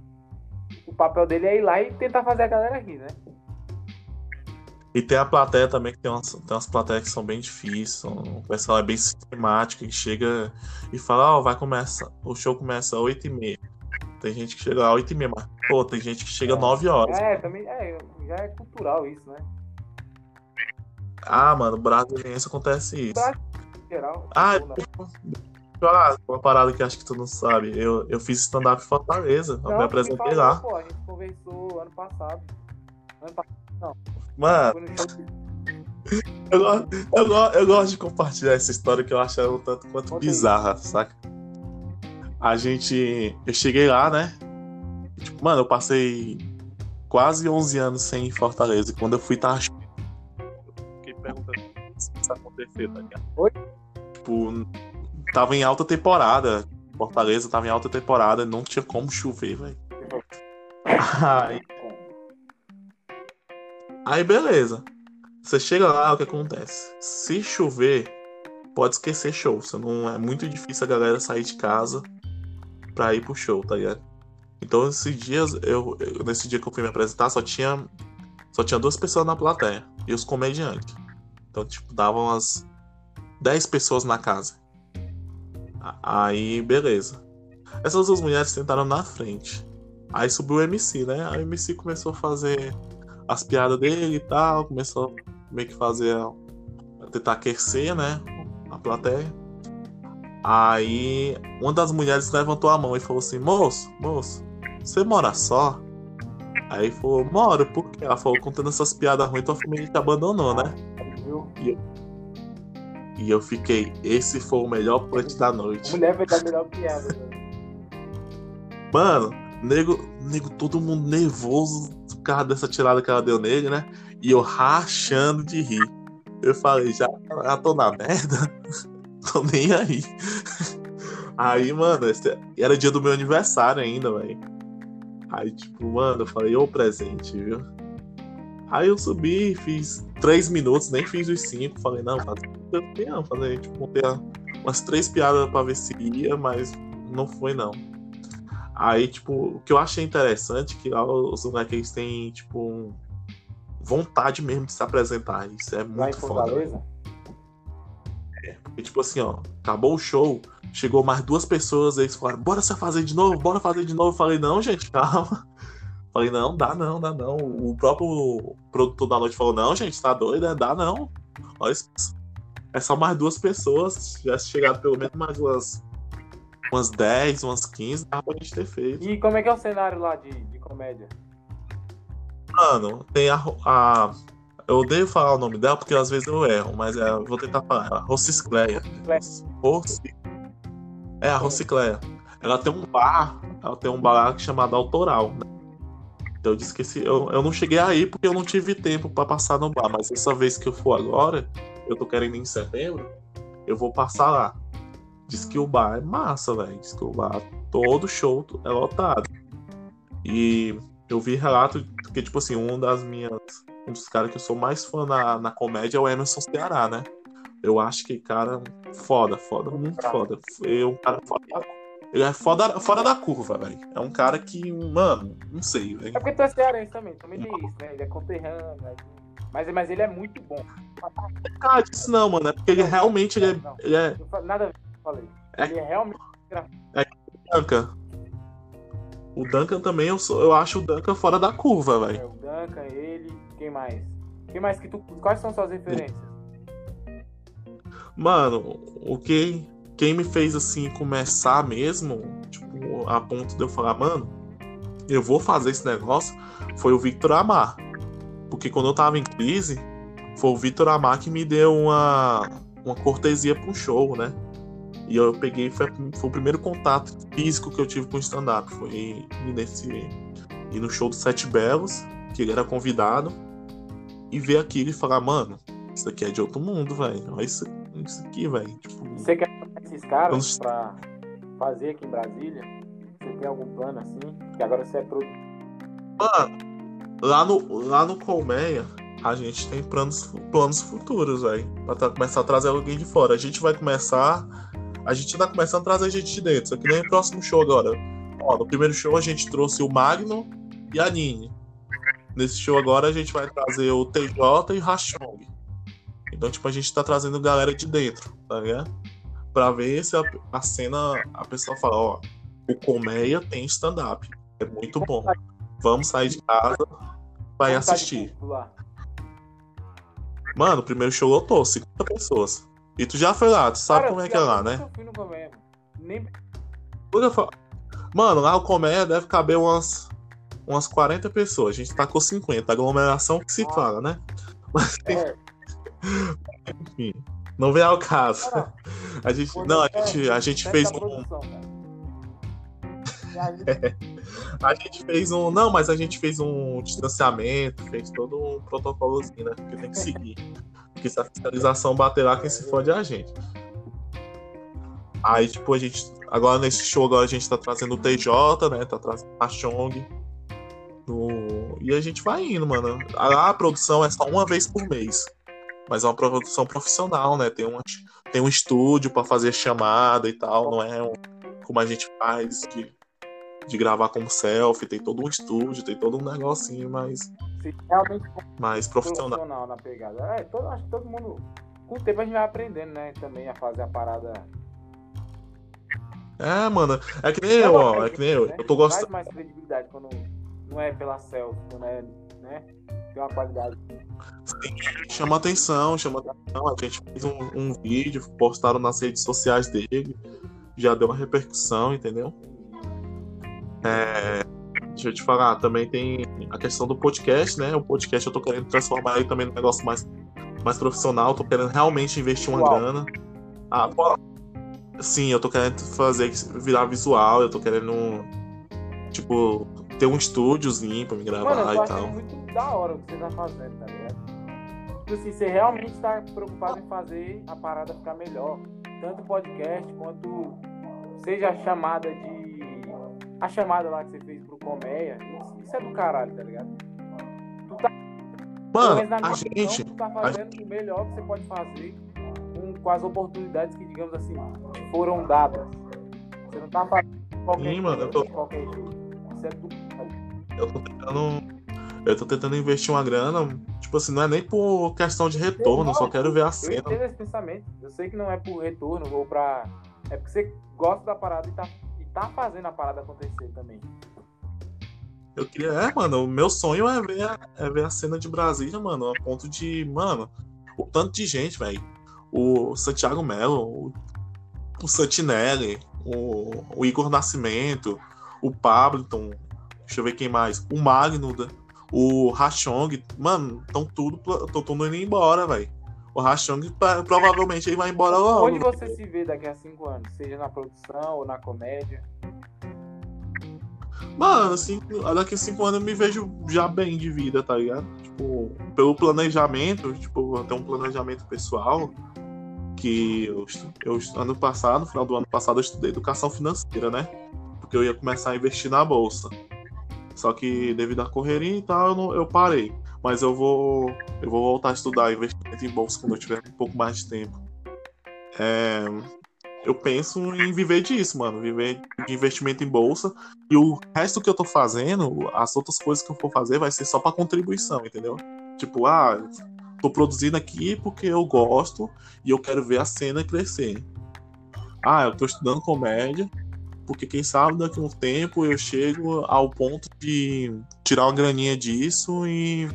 o papel dele é ir lá e tentar fazer a galera rir, né? E tem a plateia também, que tem umas, tem umas plateias que são bem difíceis. são- o pessoal é bem sistemático, que chega e fala, ó, vai começar. O show começa às 8h30. Tem gente que chega às 8h30, mas, pô, tem gente que chega às 9 horas. É, também é, já é cultural isso, né? Ah, mano, brasiliense acontece isso. Geral. Ah, não. Ah, uma parada que acho que tu não sabe. Eu, eu fiz stand-up em Fortaleza. eu me Não, apresentei falou, lá. Pô, a gente conversou ano passado. Ano passado Mano, foi no show de... eu, go- eu, go- eu gosto de compartilhar essa história que eu acho ela um tanto quanto aí. bizarra, saca? A gente. Eu cheguei lá, né? Tipo, mano, eu passei quase 11 anos sem ir em Fortaleza. E quando eu fui, tava. Eu Fiquei perguntando se isso acontecer, tá ligado? Oi? Tipo, tava em alta temporada. Fortaleza tava em alta temporada, não tinha como chover, velho. Aí, aí, beleza. Você chega lá, o que acontece? Se chover, pode esquecer show. Você não, é muito difícil a galera sair de casa pra ir pro show, tá ligado? Então, esses dias, eu, eu- nesse dia que eu fui me apresentar, só tinha, só tinha duas pessoas na plateia e os comediantes. Então, tipo, davam umas 10 pessoas na casa. Aí, beleza. Essas duas mulheres sentaram na frente. Aí subiu o MC, né? Aí o MC começou a fazer as piadas dele e tal, começou meio que fazer a tentar aquecer, né? A plateia. Aí uma das mulheres levantou a mão e falou assim: Moço, moço, você mora só? Aí falou: Moro, por quê? Ela falou: Contando essas piadas ruins, tua família te abandonou, né? Viu? E eu fiquei: Esse foi o melhor punch da noite. mulher vai dar a melhor piada. né? Mano, nego, nego, todo mundo nervoso por causa dessa tirada que ela deu nele, né? E eu rachando de rir. Eu falei, já, já tô na merda? tô nem aí. Aí, mano, era dia do meu aniversário ainda, velho. Aí, tipo, mano, eu falei, ô presente, viu? Aí eu subi, fiz três minutos, nem fiz os cinco. Falei, não, fazer, não, fazer, tipo, montei umas três piadas pra ver se ia, mas não foi, não. Aí, tipo, o que eu achei interessante é que lá os moleques têm, tipo, vontade mesmo de se apresentar. Isso é muito foda. É, porque, tipo assim, ó, acabou o show, chegou mais duas pessoas, eles falaram, bora se fazer de novo, bora fazer de novo. Eu falei, não, gente, calma. Falei, não, dá não, dá não. O próprio produtor da noite falou, não, gente, tá doido, é? Dá não. Olha isso. É só mais duas pessoas. Se tivesse chegado pelo menos mais umas, umas 10, umas 15, dá pra gente ter feito. E como é que é o cenário lá de, de comédia? Mano, tem a, a. Eu odeio falar o nome dela porque às vezes eu erro, mas é, vou tentar falar. A Rociscleia. É, a Rocicleia. Ela tem um bar, ela tem um bar chamado Autoral, né? Então eu disse que esse, eu, eu não cheguei aí porque eu não tive tempo para passar no bar, mas essa vez que eu for agora, eu tô querendo ir em setembro, eu vou passar lá. Diz que o bar é massa, velho. Diz que o bar, todo show é lotado. E eu vi relato que, tipo assim, um das minhas. Um dos caras que eu sou mais fã na, na comédia é o Emerson Ceará, né? Eu acho que, cara, foda, foda, muito foda. Eu, um cara foda ele é foda, fora da curva, velho. É um cara que, mano, não sei, velho. É porque tu é cearense também, também tem isso, né? Ele é conterrâneo, né? Mas, mas ele é muito bom. Ah, disso não, mano. É porque ele realmente ele é. Ele é... Nada a ver com eu falei. É... Ele é realmente. É o Duncan. O Duncan também, eu, sou, eu acho o Duncan fora da curva, velho. É, o Duncan, ele. Quem mais? Quem mais que tu. Quais são suas referências? Mano, o que quem me fez assim começar mesmo, tipo, a ponto de eu falar, mano, eu vou fazer esse negócio, foi o Victor Amar. Porque quando eu tava em crise, foi o Victor Amar que me deu uma, uma cortesia para um show, né? E eu peguei, foi, foi, o primeiro contato físico que eu tive com o stand-up. Foi nesse. E no show do Sete Belos, que ele era convidado, e ver aquilo e falar, mano, isso aqui é de outro mundo, velho. Olha isso, isso aqui, velho. Tipo, Você quer esses caras pra fazer aqui em Brasília? Você tem algum plano assim? Que agora você é produtor. Mano, lá no, lá no Colmeia, a gente tem planos, planos futuros, velho. Pra começar a trazer alguém de fora. A gente vai começar. A gente tá começando a trazer gente de dentro. Só que nem o próximo show agora. Ó, no primeiro show a gente trouxe o Magno e a Nini. Nesse show agora a gente vai trazer o TJ e o Rachong. Então, tipo, a gente tá trazendo galera de dentro, tá ligado? para ver se a, a, cena a pessoa fala, ó, o Colmeia tem stand-up. É muito bom. Vamos sair de casa vai assistir. Mano, o primeiro show lotou, 50 pessoas. E tu já foi lá, tu sabe Cara, como é que é lá, né? Nem... Mano, lá o Colmeia deve caber umas, umas 40 pessoas. A gente tá com 50. Aglomeração que se fala, né? Mas, é. enfim. Não vem ao caso. a gente, não, a gente, a gente fez um. a gente fez um. Não, mas a gente fez um distanciamento, fez todo um protocolozinho, né? Porque tem que seguir. Porque se a fiscalização bater lá, quem se fode é a gente. Aí, tipo, a gente. Agora nesse show agora a gente tá trazendo o TJ, né? Tá trazendo a Chong. E a gente vai indo, mano. A, a produção é só uma vez por mês mas é uma produção profissional, né? Tem um, tem um estúdio para fazer chamada e tal, não é um, como a gente faz de, de gravar como selfie, tem todo um estúdio, tem todo um negocinho mais, realmente mais profissional. profissional na pegada. É, todo, acho que todo mundo, com o tempo a gente vai aprendendo, né? Também a fazer a parada. É, mano, é que nem eu, ó, é que nem eu. Né? Eu tô gostando. mais credibilidade quando não é pela selfie, quando é, né? Tem uma qualidade. Sim, chama atenção, chama atenção. A gente fez um, um, vídeo, postaram nas redes sociais dele, já deu uma repercussão, entendeu? É, deixa eu te falar, também tem a questão do podcast, né? O podcast eu tô querendo transformar ele também num negócio mais, mais profissional, tô querendo realmente investir uma Uau. grana. Ah, sim, eu tô querendo fazer virar visual, eu tô querendo, tipo, ter um estúdiozinho pra me gravar Mano, eu e tal. muito da hora o que você tá fazendo, tá ligado? Tipo assim, você realmente tá preocupado em fazer a parada ficar melhor. Tanto podcast quanto seja a chamada de. A chamada lá que você fez pro Colmeia, isso, é do caralho, tá ligado? Tu tá. Mano, a minha visão, gente. tu tá fazendo o melhor que você pode fazer com, com as oportunidades que, digamos assim, foram dadas. Você não tá fazendo qualquer Sim, mano, eu tô- qualquer jeito. Isso é do. Eu tô tentando. Eu tô tentando investir uma grana. Tipo assim, não é nem por questão de retorno, eu só quero ver a Eu cena. entendo esse pensamento. Eu sei que não é por retorno ou pra. É porque você gosta da parada e tá, tá fazendo a parada acontecer também. Eu queria. É, mano, o meu sonho é ver, a- é ver a cena de Brasília, mano, a ponto de. Mano, o tanto de gente, velho. O Santiago Melo, o, o Santinelli, o, o Igor Nascimento, o Pabliton, deixa eu ver quem mais. O Magno, o Rachong, mano, estão tudo. Estão indo embora, velho. O Rachong provavelmente ele vai embora logo. Onde você se vê daqui a cinco anos? Seja na produção ou na comédia? Mano, assim, daqui a cinco anos eu me vejo já bem de vida, tá ligado? Tipo, pelo planejamento, tipo, tenho um planejamento pessoal que eu, eu ano passado, no final do ano passado, eu estudei educação financeira, né? Porque eu ia começar a investir na bolsa. Só que devido à correria e tal, eu, não- eu parei. Mas eu vou, eu vou voltar a estudar investimento em bolsa quando eu tiver um pouco mais de tempo. É, eu penso em viver disso, mano. Viver de investimento em bolsa. E o resto que eu tô fazendo, as outras coisas que eu for fazer, vai ser só pra contribuição, entendeu? Tipo, ah, tô produzindo aqui porque eu gosto e eu quero ver a cena crescer. Ah, eu tô estudando comédia porque quem sabe daqui a um tempo eu chego ao ponto de tirar uma graninha disso e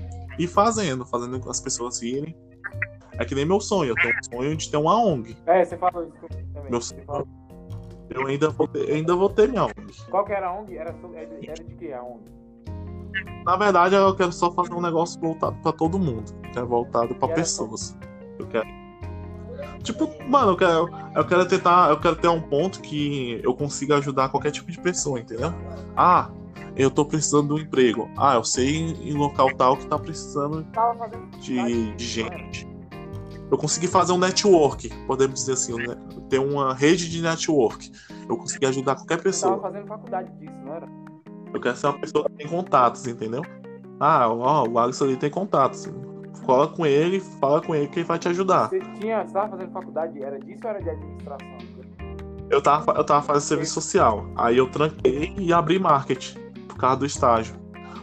ir fazendo, fazendo as pessoas virem. É que nem meu sonho, eu tenho um sonho de ter uma ONG. É, você falou isso também. Meu sonho- falou- Eu ainda vou ter, ainda vou ter minha ONG. Qual que era a ONG? Era, so- era de- que a ONG? Na verdade, eu quero só fazer um negócio voltado pra todo mundo. Que é voltado pra Quero pessoas. Eu quero. Tipo, mano, eu quero, eu quero tentar. Eu quero ter um ponto que eu consiga ajudar qualquer tipo de pessoa, entendeu? Ah, eu tô precisando de um emprego. Ah, eu sei em, em local tal que tá precisando Tava de, de gente. Eu consegui fazer um network, podemos dizer assim, né? ter uma rede de network. Eu consegui ajudar qualquer Tava pessoa. fazendo faculdade disso, não era? Eu quero ser uma pessoa que tem contatos, entendeu? Ah, ó, o Alisson ali tem contatos. Cola com ele, fala com ele que ele vai te ajudar. Você tinha, você tava fazendo faculdade, era disso ou era de administração? Eu tava, eu tava fazendo serviço social. Aí eu tranquei e abri marketing causa do estágio.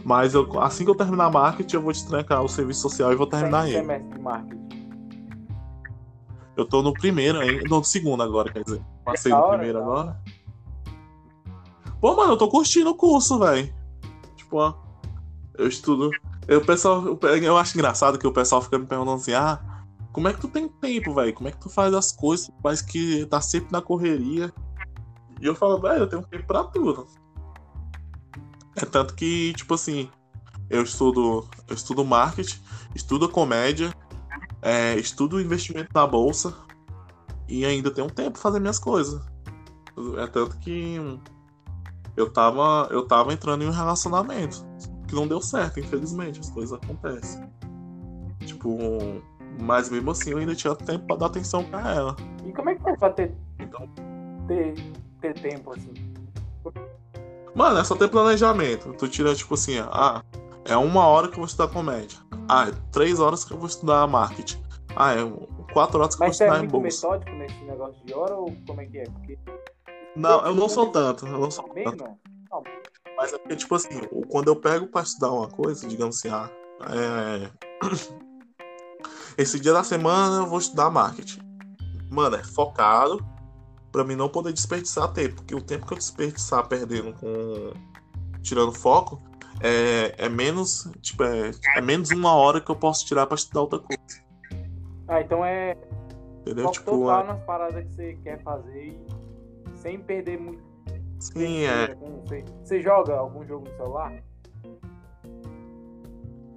Mas eu- assim que eu terminar marketing, eu vou destrancar o serviço social e vou terminar Tem ele. semestre de marketing. Eu tô no primeiro ainda, no segundo agora, quer dizer. Passei no primeiro da agora. Pô, mano, eu tô curtindo o curso, velho. Tipo, ó, eu estudo. Eu, pessoal, eu, eu acho engraçado que o pessoal fica me perguntando assim: ah, como é que tu tem tempo, velho? Como é que tu faz as coisas? Mas que tá sempre na correria. E eu falo, velho, eu tenho tempo pra tudo. É tanto que, tipo assim, eu estudo, eu estudo marketing, estudo comédia, é, estudo investimento na bolsa e ainda tenho tempo pra fazer minhas coisas. É tanto que eu tava, eu tava entrando em um relacionamento que não deu certo, infelizmente, as coisas acontecem. Tipo, mas mesmo assim eu ainda tinha tempo pra dar atenção pra ela. E como é que foi pra ter, Então, ter, ter tempo assim? Mano, é só ter planejamento. Tu tira, tipo assim, ah, é uma hora que eu vou estudar comédia. Ah, é três horas que eu vou estudar marketing. Ah, é quatro horas que Mas eu vou é estudar em muito bolsa. metódico nesse negócio de hora ou como é que é? Porque Não, eu não sou tanto, eu não sou bem tanto. não. Mas é porque, tipo assim, quando eu pego pra estudar uma coisa, digamos assim, ah, é... esse dia da semana eu vou estudar marketing. Mano, é focado pra mim não poder desperdiçar tempo, porque o tempo que eu desperdiçar perdendo com. tirando foco é, é menos. Tipo, é, é menos uma hora que eu posso tirar pra estudar outra coisa. Ah, então é Entendeu? foco Tipo, total é- nas paradas que você quer fazer e sem perder muito. sim, é. tempo. Você, você joga algum jogo no celular?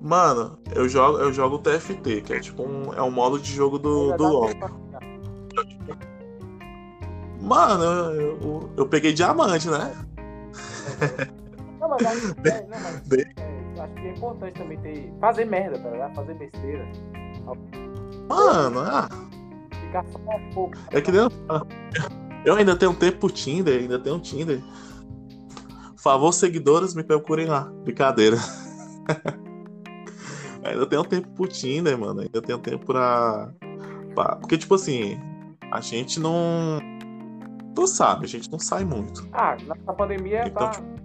Mano, eu jogo, eu jogo TFT, que é tipo um, é um modo de jogo do, do LoL. Mano, eu, eu, eu peguei diamante, né? Não, mas, acho, é, não, mas é, acho que é importante também ter. Fazer merda, tá ligado? Fazer besteira. Mano, ah, Ficar só um pouco. é que nem. Eu ainda tenho tempo pro Tinder, ainda tenho Tinder. Favor, seguidores, me procurem lá. Brincadeira. ainda tenho tempo pro Tinder, mano. Ainda tenho tempo pra. pra... Porque, tipo assim, a gente não. Tu sabe, a gente não sai muito. Ah, na pandemia Então, tá. tipo,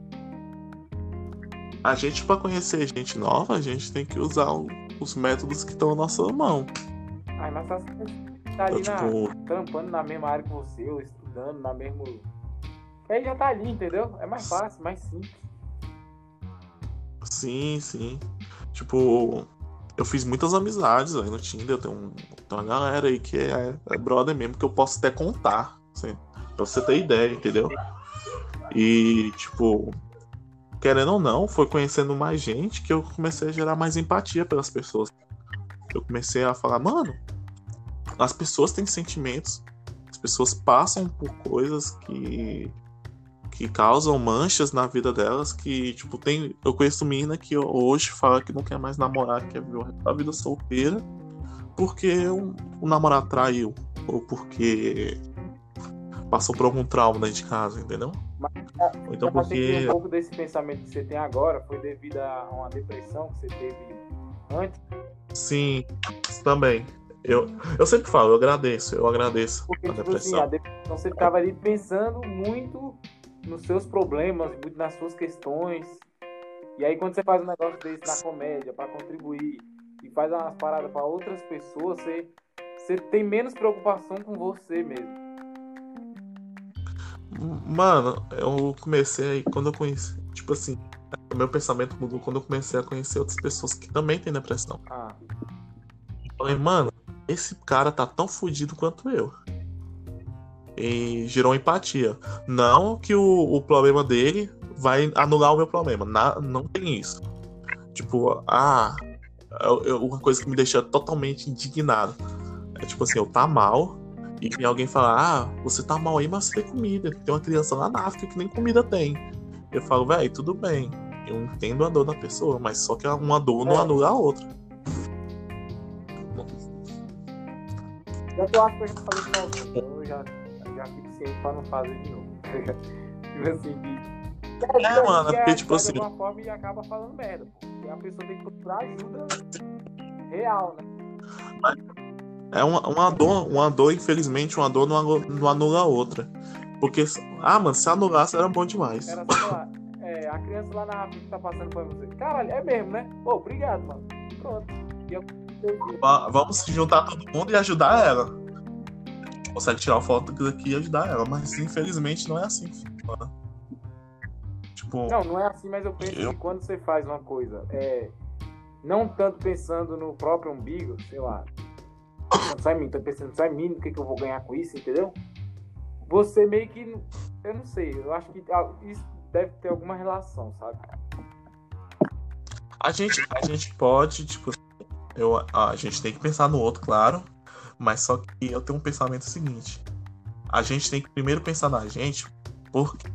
A gente, pra conhecer gente nova, a gente tem que usar o- os métodos que estão na nossa mão. Ai, mas tá, tá Então, ali tipo, na, trampando na mesma área que você, ou estudando na mesma. Aí já tá ali, entendeu? É mais fácil, mais simples. sim, sim. Tipo, eu fiz muitas amizades aí no Tinder. Eu tenho, um- tenho uma galera aí que é, é brother mesmo, que eu posso até contar. Assim, pra você ter ideia, entendeu? E, tipo, querendo ou não, foi conhecendo mais gente que eu comecei a gerar mais empatia pelas pessoas. Eu comecei a falar, mano, as pessoas têm sentimentos, as pessoas passam por coisas que que causam manchas na vida delas, que, tipo, tem. Eu conheço mina que hoje fala que não quer mais namorar, que quer viver da vida solteira, porque o, o namorado traiu, ou porque passou por algum trauma dentro de casa, entendeu? Ou então Mas que porque. um pouco desse pensamento que você tem agora foi devido a uma depressão que você teve antes. Sim, também. Eu, eu sempre falo, eu agradeço, eu agradeço Porque, a tipo assim, depressão. a depressão você ficava ali pensando muito nos seus problemas, muito nas suas questões. E aí quando você faz um negócio desse na comédia pra contribuir e faz umas paradas pra outras pessoas, você, você tem menos preocupação com você mesmo. Mano, eu comecei quando eu conheci. Tipo assim, o meu pensamento mudou quando eu comecei a conhecer outras pessoas que também têm depressão. Ah, Falei, mano, esse cara tá tão fudido quanto eu. E gerou empatia. Não que o, o problema dele vai anular o meu problema. Na- não tem isso. Tipo, ah, eu- eu- uma coisa que me deixa totalmente indignado. É tipo assim, eu tá mal. E alguém falar, ah, você tá mal aí, mas você tem comida. Tem uma criança lá na África que nem comida tem. Eu falo, velho, tudo bem. Eu entendo a dor da pessoa, mas só que uma dor não É. anula a outra. já que eu acho que eu já falei de novo, então eu já, já fico ciente pra não fazer de novo. tipo assim, que. É, mano, que porque, tipo de assim- alguma forma e acaba falando merda, pô. Porque a pessoa tem que procurar ajuda real, né? É uma, uma dor, uma dor, infelizmente, uma dor não, anu- não anula a outra. Porque, ah, mano, se anulasse era bom demais. Era, lá, é, a criança lá na África que tá passando por você. Caralho, é mesmo, né? Pô, obrigado, mano. Pronto. Eu, eu, Va- Vamos se juntar todo mundo e ajudar ela. Consegue tirar foto daqui e ajudar ela, mas infelizmente não é assim. funciona. Tipo, Não, não é assim, mas eu penso Eu- que quando você faz uma coisa, é, não tanto pensando no próprio umbigo, sei lá, pensando só em mim, tô pensando só em mim, no que, que eu vou ganhar com isso, entendeu? Você meio que, eu não sei, eu acho que isso deve ter alguma relação, sabe? a gente, a gente pode, tipo, eu, a gente tem que pensar no outro, claro, mas só que eu tenho um pensamento seguinte. A gente tem que primeiro pensar na gente, porque,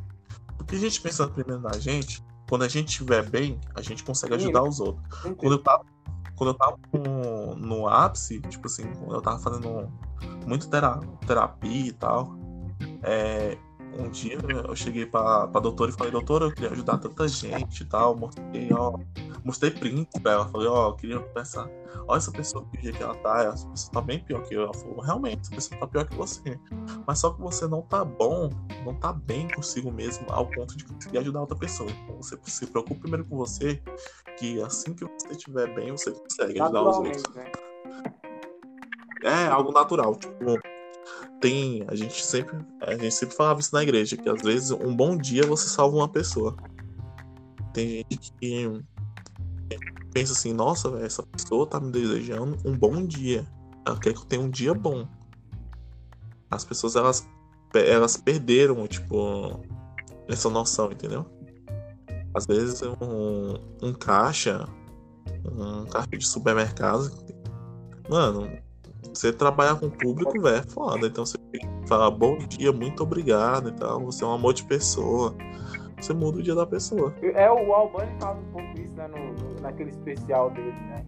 porque a gente pensando primeiro na gente, quando a gente estiver bem, a gente consegue ajudar os outros. Quando eu tava, quando eu tava no, ápice, tipo assim, quando eu tava fazendo muito tera- terapia e tal, é, um dia eu cheguei pra, pra doutora e falei, doutora, eu queria ajudar tanta gente e tal, mostrei, ó, mostrei print pra ela, falei, ó, eu queria pensar, olha essa pessoa que jeito que ela tá, essa pessoa tá bem pior que eu. Ela falou, realmente, essa pessoa tá pior que você. Mas só que você não tá bom, não tá bem consigo mesmo ao ponto de conseguir ajudar outra pessoa. Então você se preocupe primeiro com você, que assim que você estiver bem, você consegue ajudar os outros. Né? É algo natural. Tipo, tem. A gente sempre. A gente sempre falava isso na igreja, que às vezes um bom dia você salva uma pessoa. Tem gente que pensa assim, nossa, velho, essa pessoa tá me desejando um bom dia. Ela quer que eu tenha um dia bom. As pessoas, elas, elas perderam, tipo, essa noção, entendeu? Às vezes um, um caixa, um caixa de supermercado, mano, você trabalhar com o público, velho, é foda. Então você fala bom dia, muito obrigado e tal. Você é um amor de pessoa. Você muda o dia da pessoa. É, o Albani fala um pouco isso, né, no, naquele especial dele, né?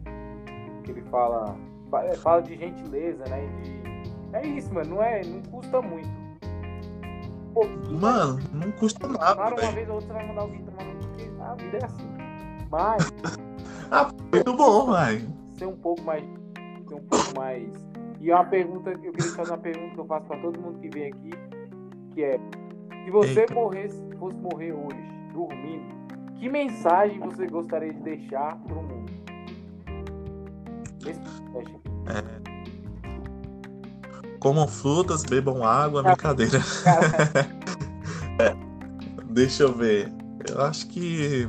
Que ele fala, fa- é, fala de gentileza, né? de- é isso, mano, não, é, não custa muito. pouquinho. Mano, não custa nada. Claro, uma vez ou outra você vai mandar alguém tomar no porque a vida é assim. Mas Muito bom, velho. ser um pouco mais. Ser um pouco mais. E é uma pergunta, eu queria fazer uma pergunta que eu faço pra todo mundo que vem aqui, que é se você Eita. morresse, fosse morrer hoje, dormindo, que mensagem você gostaria de deixar pro mundo? Esse podcast aqui. Comam frutas, bebam água, brincadeira. Cara, Deixa eu ver. Eu acho que.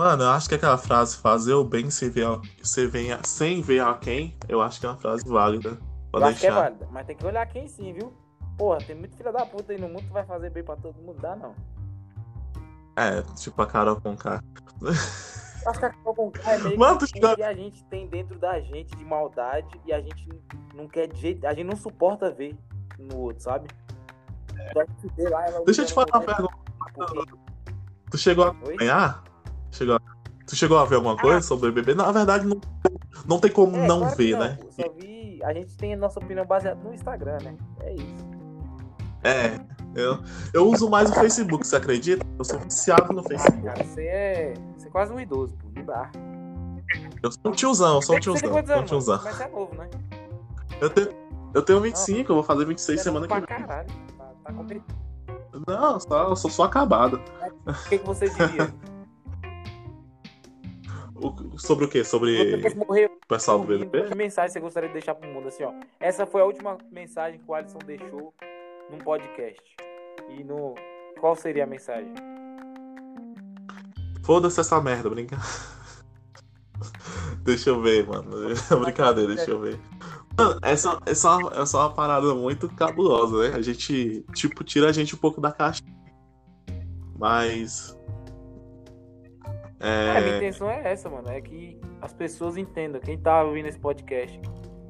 Mano, eu acho que aquela frase fazer o bem sem ver a, sem ver a, sem ver a quem, eu acho que é uma frase válida. Pra eu acho que é deixar. válida, mas tem que olhar quem sim, viu? Porra, tem muito filho da puta aí no mundo que vai fazer bem pra todo mundo, dá não. É, tipo a Carol com K. Acho que a Carol Conká é meio Mano, que que a gente tem dentro da gente de maldade e a gente não quer de jeito, a gente não suporta ver no outro, sabe? Vê lá, Deixa eu te falar uma pergunta. Tu chegou a acompanhar? Chegou a- Tu chegou a ver alguma coisa sobre o BBB? Na verdade, não, não tem como É, não claro ver, não, né? pô. Só vi. A gente tem a nossa opinião baseada no Instagram, né? É isso. É. Eu, eu uso mais o Facebook, você acredita? Eu sou viciado no Facebook. Cara, você é. Você é quase um idoso, pô. Não dá. Eu sou um tiozão, eu sou um tiozão. Sou um anos, tiozão. Mas é novo, né? Eu tenho, eu tenho 25, eu vou fazer 26 Você é semana que vem. caralho. Tá, tá competindo. Não, só, eu sou só acabado. O que, que você diria? O- sobre o quê? Sobre o pessoal do BBB? Que mensagem você gostaria de deixar pro mundo? Assim, ó. Essa foi a última mensagem que o Alisson deixou num podcast. E no. Qual seria a mensagem? Foda-se essa merda, brinca. deixa eu ver, mano. Brincadeira, deixa eu ver. Mano, essa, essa, essa é uma parada muito cabulosa, né? A gente, tipo, tira a gente um pouco da caixa. Mas. É, a minha É. intenção é essa, mano. É que as pessoas entendam, quem tá ouvindo esse podcast,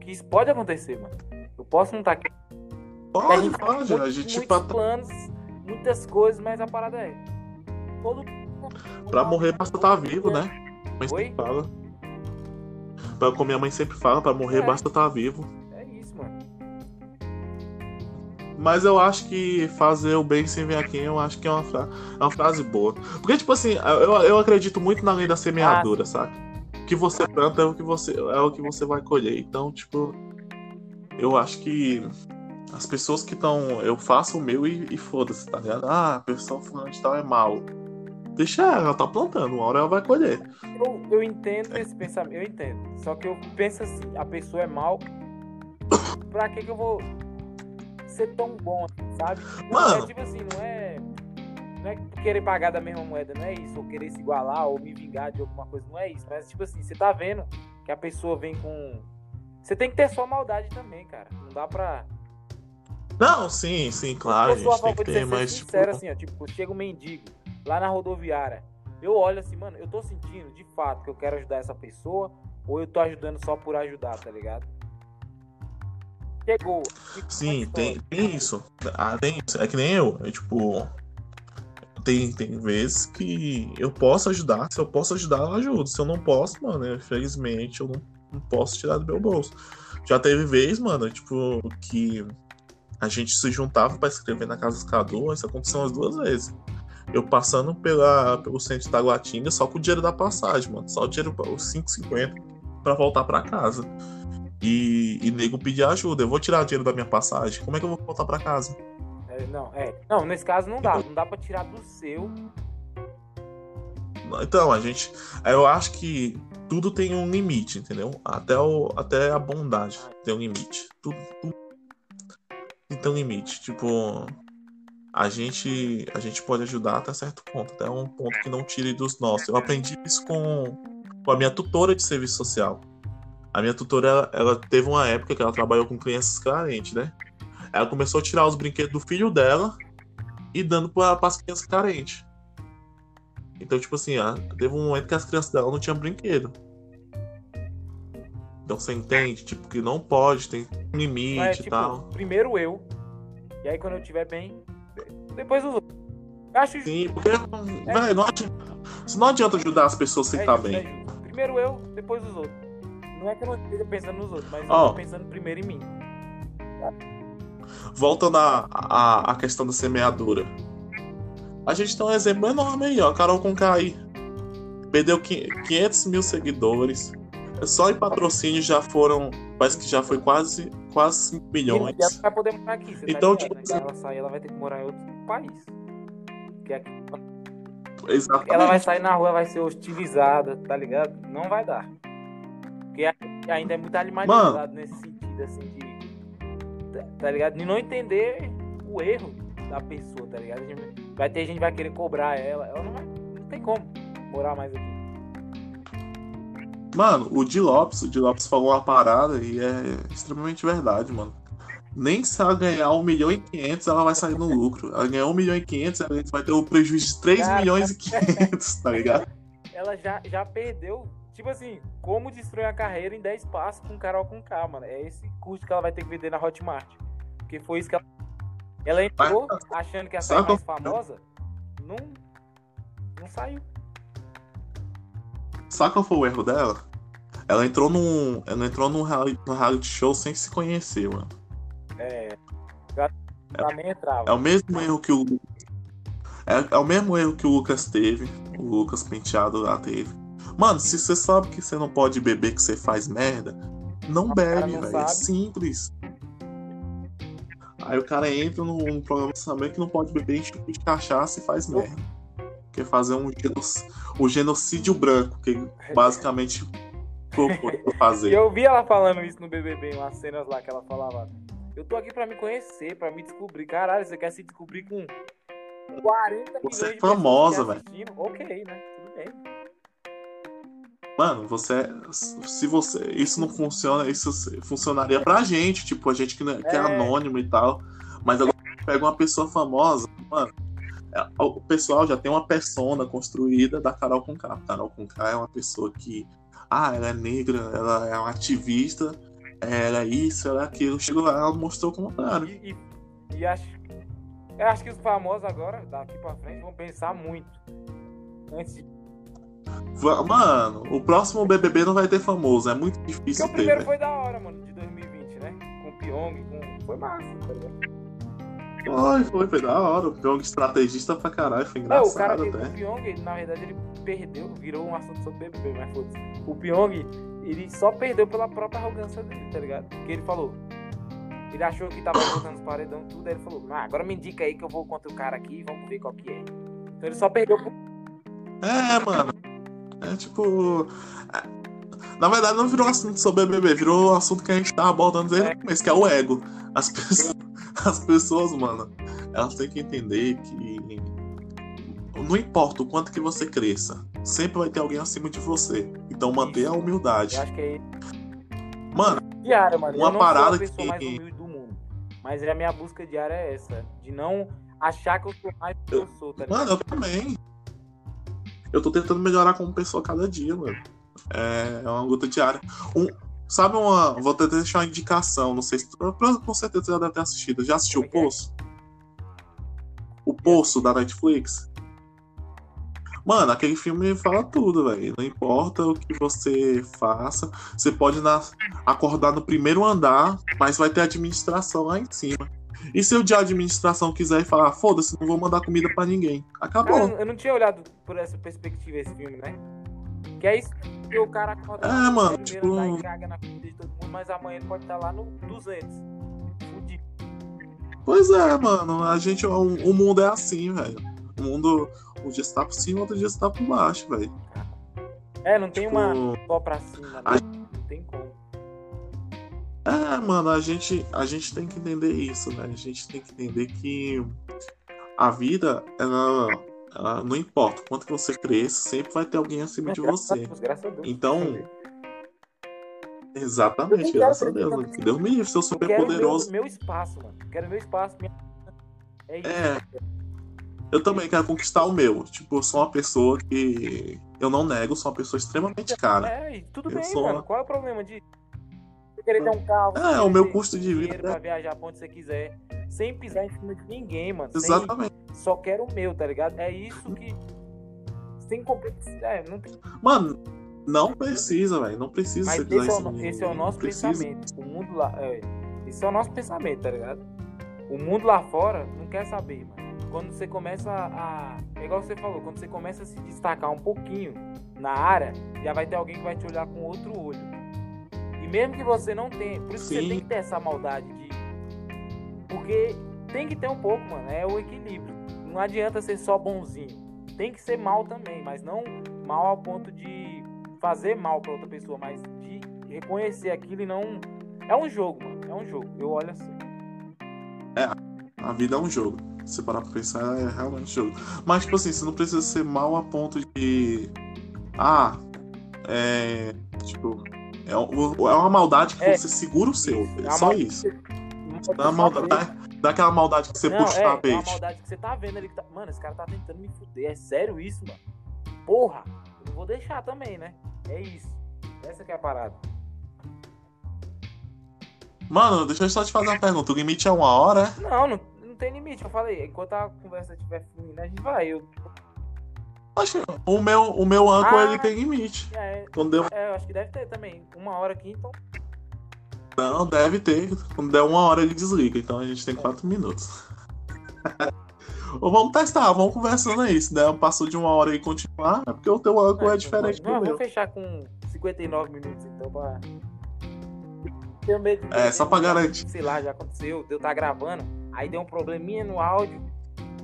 que isso pode acontecer, mano. Eu posso não estar aqui. A Pode, gente tá pode. A muitos- gente, muitos pra, planos, muitas coisas, mas a parada é. Todo... pra morrer basta estar vivo, né? Mas Oi? fala. Pra- Como minha mãe sempre fala, pra morrer É. basta estar vivo. Mas eu acho que fazer o bem sem ver a quem, eu acho que é uma, fra- é uma frase boa. Porque, tipo assim, eu, eu acredito muito na lei da semeadura, sabe? O que você planta é o que você, é o que você vai colher. Então, tipo, eu acho que as pessoas que estão. Eu faço o meu e, e foda-se, tá ligado? Ah, a pessoa fulano de tal é mal. Deixa ela, ela tá plantando, uma hora ela vai colher. Eu, eu entendo esse pensamento, eu entendo. Só que eu penso assim, a pessoa é mal. Pra que que eu vou ser tão bom, assim, sabe? Não, Mano. É tipo assim, não é. Não é querer pagar da mesma moeda, não é isso. Ou querer se igualar, ou me vingar de alguma coisa, não é isso. Mas tipo assim, você tá vendo que a pessoa vem com. Você tem que ter sua maldade também, cara. Não dá pra. Não, sim, sim, claro, a gente tem que ter, mas, tipo. assim, ó. Tipo, chega um mendigo lá na rodoviária. Eu olho assim, mano, eu tô sentindo de fato que eu quero ajudar essa pessoa, ou eu tô ajudando só por ajudar, tá ligado? Chegou. Sim, tem, tem isso. Ah, tem isso. É que nem eu. É tipo. Tem, tem vezes que eu posso ajudar. Se eu posso ajudar, eu ajudo. Se eu não posso, mano, infelizmente, eu não, não posso tirar do meu bolso. Já teve vez, mano, tipo, que a gente se juntava pra escrever na Casa dos Cadu. Isso aconteceu umas duas vezes. Eu passando pela, pelo centro de Taguatinga só com o dinheiro da passagem, mano. Só o dinheiro, os 5,50 pra voltar pra casa. E, e nego pedir ajuda. Eu vou tirar dinheiro da minha passagem. Como é que eu vou voltar pra casa? É, não, é. Não, nesse caso não dá. Não dá pra tirar do seu. Então, a gente. Eu acho que tudo tem um limite, entendeu? Até, o, até a bondade tem um limite. Tudo, tudo tem um limite. Tipo, a gente, a gente pode ajudar até certo ponto, até um ponto que não tire dos nossos. Eu aprendi isso com, com a minha tutora de serviço social. A minha tutora, ela, ela teve uma época que ela trabalhou com crianças carentes, né? Ela começou a tirar os brinquedos do filho dela e dando para as crianças carentes. Então, tipo assim, ah, teve um momento que as crianças dela não tinham brinquedo. Então você entende, tipo, que não pode, tem um limite e tipo, tal. primeiro eu. E aí quando eu estiver bem, depois os outros. Acho Sim, porque véi, não adianta, isso não adianta ajudar as pessoas sem É estar justo, bem. é. Primeiro eu, depois os outros. Não é que eu não esteja pensando nos outros, mas eu Ó. tô pensando primeiro em mim. voltando à a, a, questão da semeadura. A gente tem um exemplo enorme aí, ó. Carol Conkai perdeu 500 mil seguidores. Só em patrocínio já foram. Parece que já foi quase, quase 5 milhões. E ela poder morar aqui. Você então, tá tipo, né? ela sair, ela vai ter que morar em outro país. Que aqui... Exatamente. Ela vai sair na rua, vai ser hostilizada, tá ligado? Não vai dar. Porque ainda é muito animalizado nesse sentido, assim, de. Tá, tá ligado? De não entender o erro da pessoa, tá ligado? Vai ter gente que vai querer cobrar ela. Ela não vai. Não tem como morar mais aqui. Mano, o Di Lopes, o Di Lopes falou uma parada e é extremamente verdade, mano. Nem se ela ganhar 1 milhão e 500, ela vai sair no lucro. Ela ganhar 1 milhão e 500, ela vai ter o um prejuízo de 3 Cara, milhões e 500, tá ligado? Ela já, já perdeu, tipo assim, como destruir a carreira em 10 passos com Carol com K, mano. É esse custo que ela vai ter que vender na Hotmart. Porque foi isso que ela. Ela entrou achando que ia sair mais famosa. Não. Não saiu. Sabe qual foi o erro dela? Ela entrou num. Ela entrou num reality, num reality show sem se conhecer, mano. É. também entrava. É o mesmo erro que o. É, é o mesmo erro que o Lucas teve. O Lucas Penteado lá teve. Mano, se você sabe que você não pode beber, que você faz merda, não bebe, velho. É simples. Aí o cara entra num, programa sabendo que não pode beber tipo de cachaça e faz merda. Quer fazer um genocídio, um genocídio branco, que basicamente propôs pra fazer. E eu vi ela falando isso no BBB, umas cenas lá que ela falava. Eu tô aqui pra me conhecer, pra me descobrir. Caralho, você quer se descobrir com 40 milhões Você é famosa, velho. Ok, né? Tudo bem. Mano, você. Se você. Isso não funciona, isso funcionaria pra gente, tipo, a gente que, é, que é, é anônimo e tal. Mas agora pega uma pessoa famosa, mano é, o pessoal já tem uma persona construída da Carol Conká. Carol Conká é uma pessoa que, ah, ela é negra, ela é uma ativista, ela é isso, ela é aquilo. Chegou lá, ela mostrou o contrário. E, e, e acho, eu acho que os famosos agora, daqui pra frente, vão pensar muito. Antes de... Mano, o próximo BBB não vai ter famoso, é muito difícil Porque ter. O primeiro foi da hora, mano, de 2020, né? Com o Pyong, com... foi massa, tá ligado? Foi, foi, foi da hora. O Pyong estrategista pra caralho, foi engraçado Não, o cara, até. O Pyong, na verdade, ele perdeu, virou um assunto sobre BBB, mas foda-se. O Pyong, ele só perdeu pela própria arrogância dele, tá ligado? Porque ele falou, ele achou que tava botando os paredão tudo, aí ele falou, ah, agora me indica aí que eu vou contra o cara aqui e vamos ver qual que é. Então ele só perdeu por... É, mano. É tipo. É, na verdade, não virou assunto sobre BBB, virou assunto que a gente tava abordando desde é. o começo, que é o ego. As pessoas, as pessoas, mano, elas têm que entender que não importa o quanto que você cresça, sempre vai ter alguém acima de você. Então mantenha a humildade. Eu acho que é Mano, diária, mano. uma parada que mais humilde do mundo. Mas a minha busca diária é essa, de não achar que eu sou mais do que eu sou, tá Mano, eu também. Eu tô tentando melhorar como pessoa cada dia, mano. É, é uma luta diária. Um, sabe uma. Vou até deixar uma indicação, não sei se. Com certeza você já deve ter assistido. Já assistiu o é é? Poço? O Poço da Netflix? Mano, aquele filme fala tudo, velho. Não importa o que você faça, você pode na... acordar no primeiro andar, mas vai ter administração lá em cima. E se o de administração quiser falar, foda-se, não vou mandar comida para ninguém? Acabou. eu não tinha olhado por essa perspectiva esse filme, né? Que é isso que o cara acorda é, mano, tipo... engaga na comida de todo mundo, mas amanhã ele pode estar lá no 200. Fudido. Pois é, mano. A gente, o, o mundo é assim, velho. O mundo, um dia está por cima, outro dia está por baixo, velho. É, não tem tipo... uma só pra cima, a... não tem como. É, mano, a gente, a gente tem que entender isso, né? A gente tem que entender que a vida, ela ah, não importa quanto que você cresça, sempre vai ter alguém acima de você. Deus, graças a Deus. Então. Exatamente, graças a Deus. Que Deus me livre, seu super poderoso. Meu, meu espaço, mano. Quero meu espaço. Minha... É isso. É. Eu também quero conquistar o meu. Tipo, eu sou uma pessoa que. Eu não nego, sou uma pessoa extremamente cara. É, tudo eu bem, sou... mano. Qual é o problema de. Querer ter um carro. É, o meu custo de vida. Pra viajar pra onde você quiser. Sem pisar em cima de ninguém, mano. Exatamente. Sem só quero o meu, tá ligado? É isso que. Sem competição. É, não tem. Mano, não precisa, velho. Não precisa Mas esse, é o, esse é o nosso pensamento. O mundo lá. É, esse é o nosso pensamento, tá ligado? O mundo lá fora não quer saber, mano. Quando você começa a. É igual você falou, quando você começa a se destacar um pouquinho na área, já vai ter alguém que vai te olhar com outro olho. Mesmo que você não tenha. Por isso que você Sim. tem que ter essa maldade de. Porque tem que ter um pouco, mano. É o equilíbrio. Não adianta ser só bonzinho. Tem que ser mal também, mas não mal ao ponto de fazer mal pra outra pessoa, mas de reconhecer aquilo e não. É um jogo, mano. É um jogo. Eu olho assim. A vida é um jogo. Se parar pra pensar, é realmente um jogo. Mas, tipo assim, você não precisa ser mal a ponto de. Ah, é. Tipo. É, é uma maldade que É. você segura o seu. É É uma só isso. É uma maldade, dá, dá aquela maldade que você Não, puxa é, o é uma tapete. maldade que você tá vendo ali. Que tá... Mano, esse cara tá tentando me fuder. É sério isso, mano? Porra! Eu não vou deixar também, né? É isso. Essa que é a parada. Mano, deixa eu só te fazer uma pergunta. O limite é uma hora, é? Não, não, não tem limite. Eu falei, enquanto a conversa estiver fluindo, a gente vai. Eu, Acho que O meu, o meu âncora, Ah. ele tem limite. é, Quando deu, é, eu acho que deve ter também. Uma hora aqui, então. não, deve ter. Quando der uma hora, ele desliga. Então a gente tem quatro minutos. Ou vamos testar, vamos conversando aí. Se der, passou de uma hora e continuar, é porque o teu âncora é diferente Não, do meu. fechar com 59 minutos, então, pra. Tenho medo de- É, só pra garantir. Sei lá, já aconteceu, de eu estar gravando, aí deu um probleminha no áudio,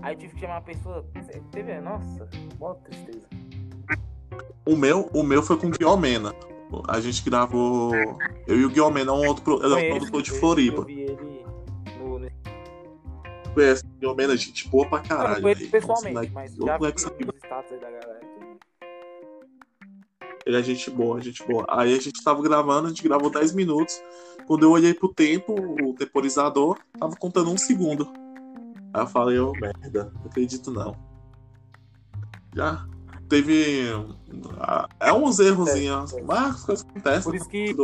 aí eu tive que chamar a pessoa. Teve, nossa, mó tristeza. O meu, o meu foi com o Guiomena. A gente gravou. Eu e o Guiomena, um outro pro- ele é um produtor de eu- Floripa. Eu vi ele no. no... Conhece o Guiomena, gente boa pra Eu não caralho. conheço velho. pessoalmente, mas já vi os status aí da galera. Ele é gente boa, gente boa. Aí a gente tava gravando, a gente gravou 10 minutos. Quando eu olhei pro tempo, o temporizador tava contando um segundo. Aí eu falei, ô merda, não acredito não. Já teve. ah, É uns errozinhos, É, é. mas as coisas acontecem. Por isso que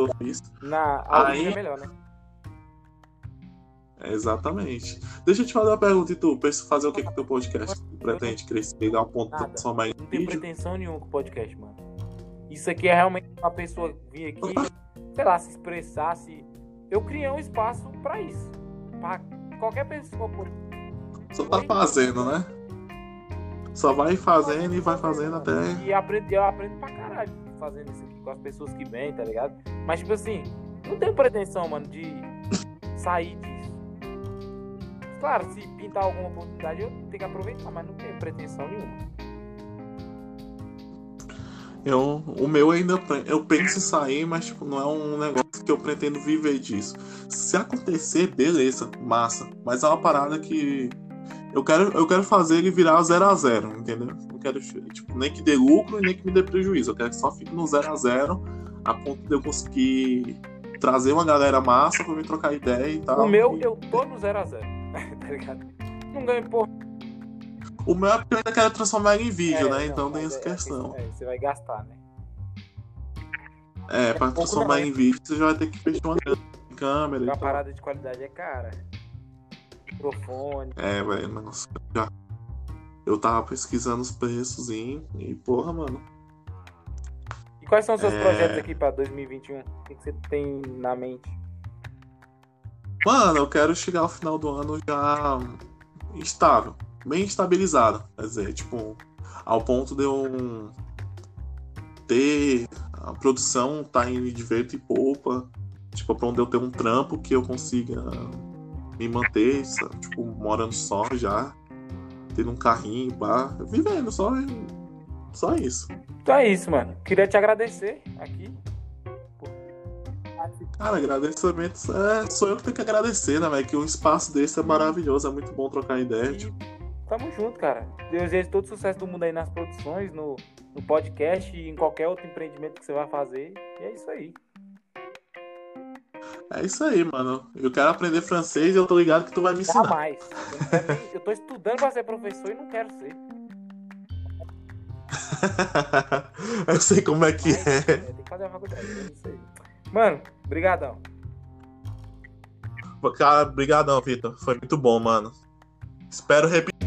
na Aí- é melhor, né? Exatamente. Deixa eu te fazer uma pergunta, e tu? Pensa fazer o que com teu podcast? Pretende crescer, pegar um ponto de em Não vídeo? pretensão nenhuma com o podcast, mano. Isso aqui é realmente uma pessoa vir aqui, sei lá, se expressar, se. Eu criei um espaço pra isso. Pra qualquer pessoa poder. Só tá fazendo, né? Só vai fazendo e vai fazendo até. E aprendo, eu aprendo pra caralho fazendo isso aqui com as pessoas que vêm, tá ligado? Mas, tipo assim, não tenho pretensão, mano, de sair disso. Claro, se pintar alguma oportunidade, eu tenho que aproveitar, mas não tenho pretensão nenhuma. Eu, o meu ainda eu penso em sair, mas tipo, não é um negócio que eu pretendo viver disso. Se acontecer, beleza, massa. Mas é uma parada que eu quero, eu quero fazer ele virar 0 a 0 entendeu? Não quero tipo, nem que dê lucro e nem que me dê prejuízo. Eu quero que só fique no 0 a 0 a ponto de eu conseguir trazer uma galera massa pra me trocar ideia e tal. O meu, E- eu tô no 0x0, tá ligado? Não ganho porra. o meu é porque eu ainda quero transformar ele em vídeo, É, né? não, Então tem essa é- questão. é, você vai gastar, né? É, pra pouco transformar em vídeo, você já vai ter que fechar uma câmera e Uma tal. parada de qualidade é cara. Microfone. É, velho, nossa, já. Eu tava pesquisando os preços e, e porra, mano. E quais são os seus É. projetos aqui pra 2021? O que, que você tem na mente? Mano, eu quero chegar ao final do ano já estável, bem estabilizado. Quer dizer, tipo, ao ponto de eu ter a produção tá indo de vento e poupa. Tipo, pra onde eu ter um trampo que eu consiga me manter, sabe? tipo, morando só já, tendo um carrinho, pá, vivendo só, só isso. Então é isso, mano. Queria te agradecer aqui. Cara, agradecimentos é, sou eu que tenho que agradecer, né, velho? Que um espaço desse é maravilhoso, é muito bom trocar ideia. tipo, tamo junto, cara. Desejo todo sucesso do mundo aí nas produções, no, no podcast e em qualquer outro empreendimento que você vai fazer. E é isso aí. É isso aí, mano. Eu quero aprender francês e eu tô ligado que tu vai me ensinar. Jamais. Eu, nem- eu tô estudando pra ser professor e não quero ser. eu sei como é que Mas, é. é, tem que fazer a faculdade. É isso aí. Mano, brigadão. Cara, brigadão, Vitor. Foi muito bom, mano. Espero repetir.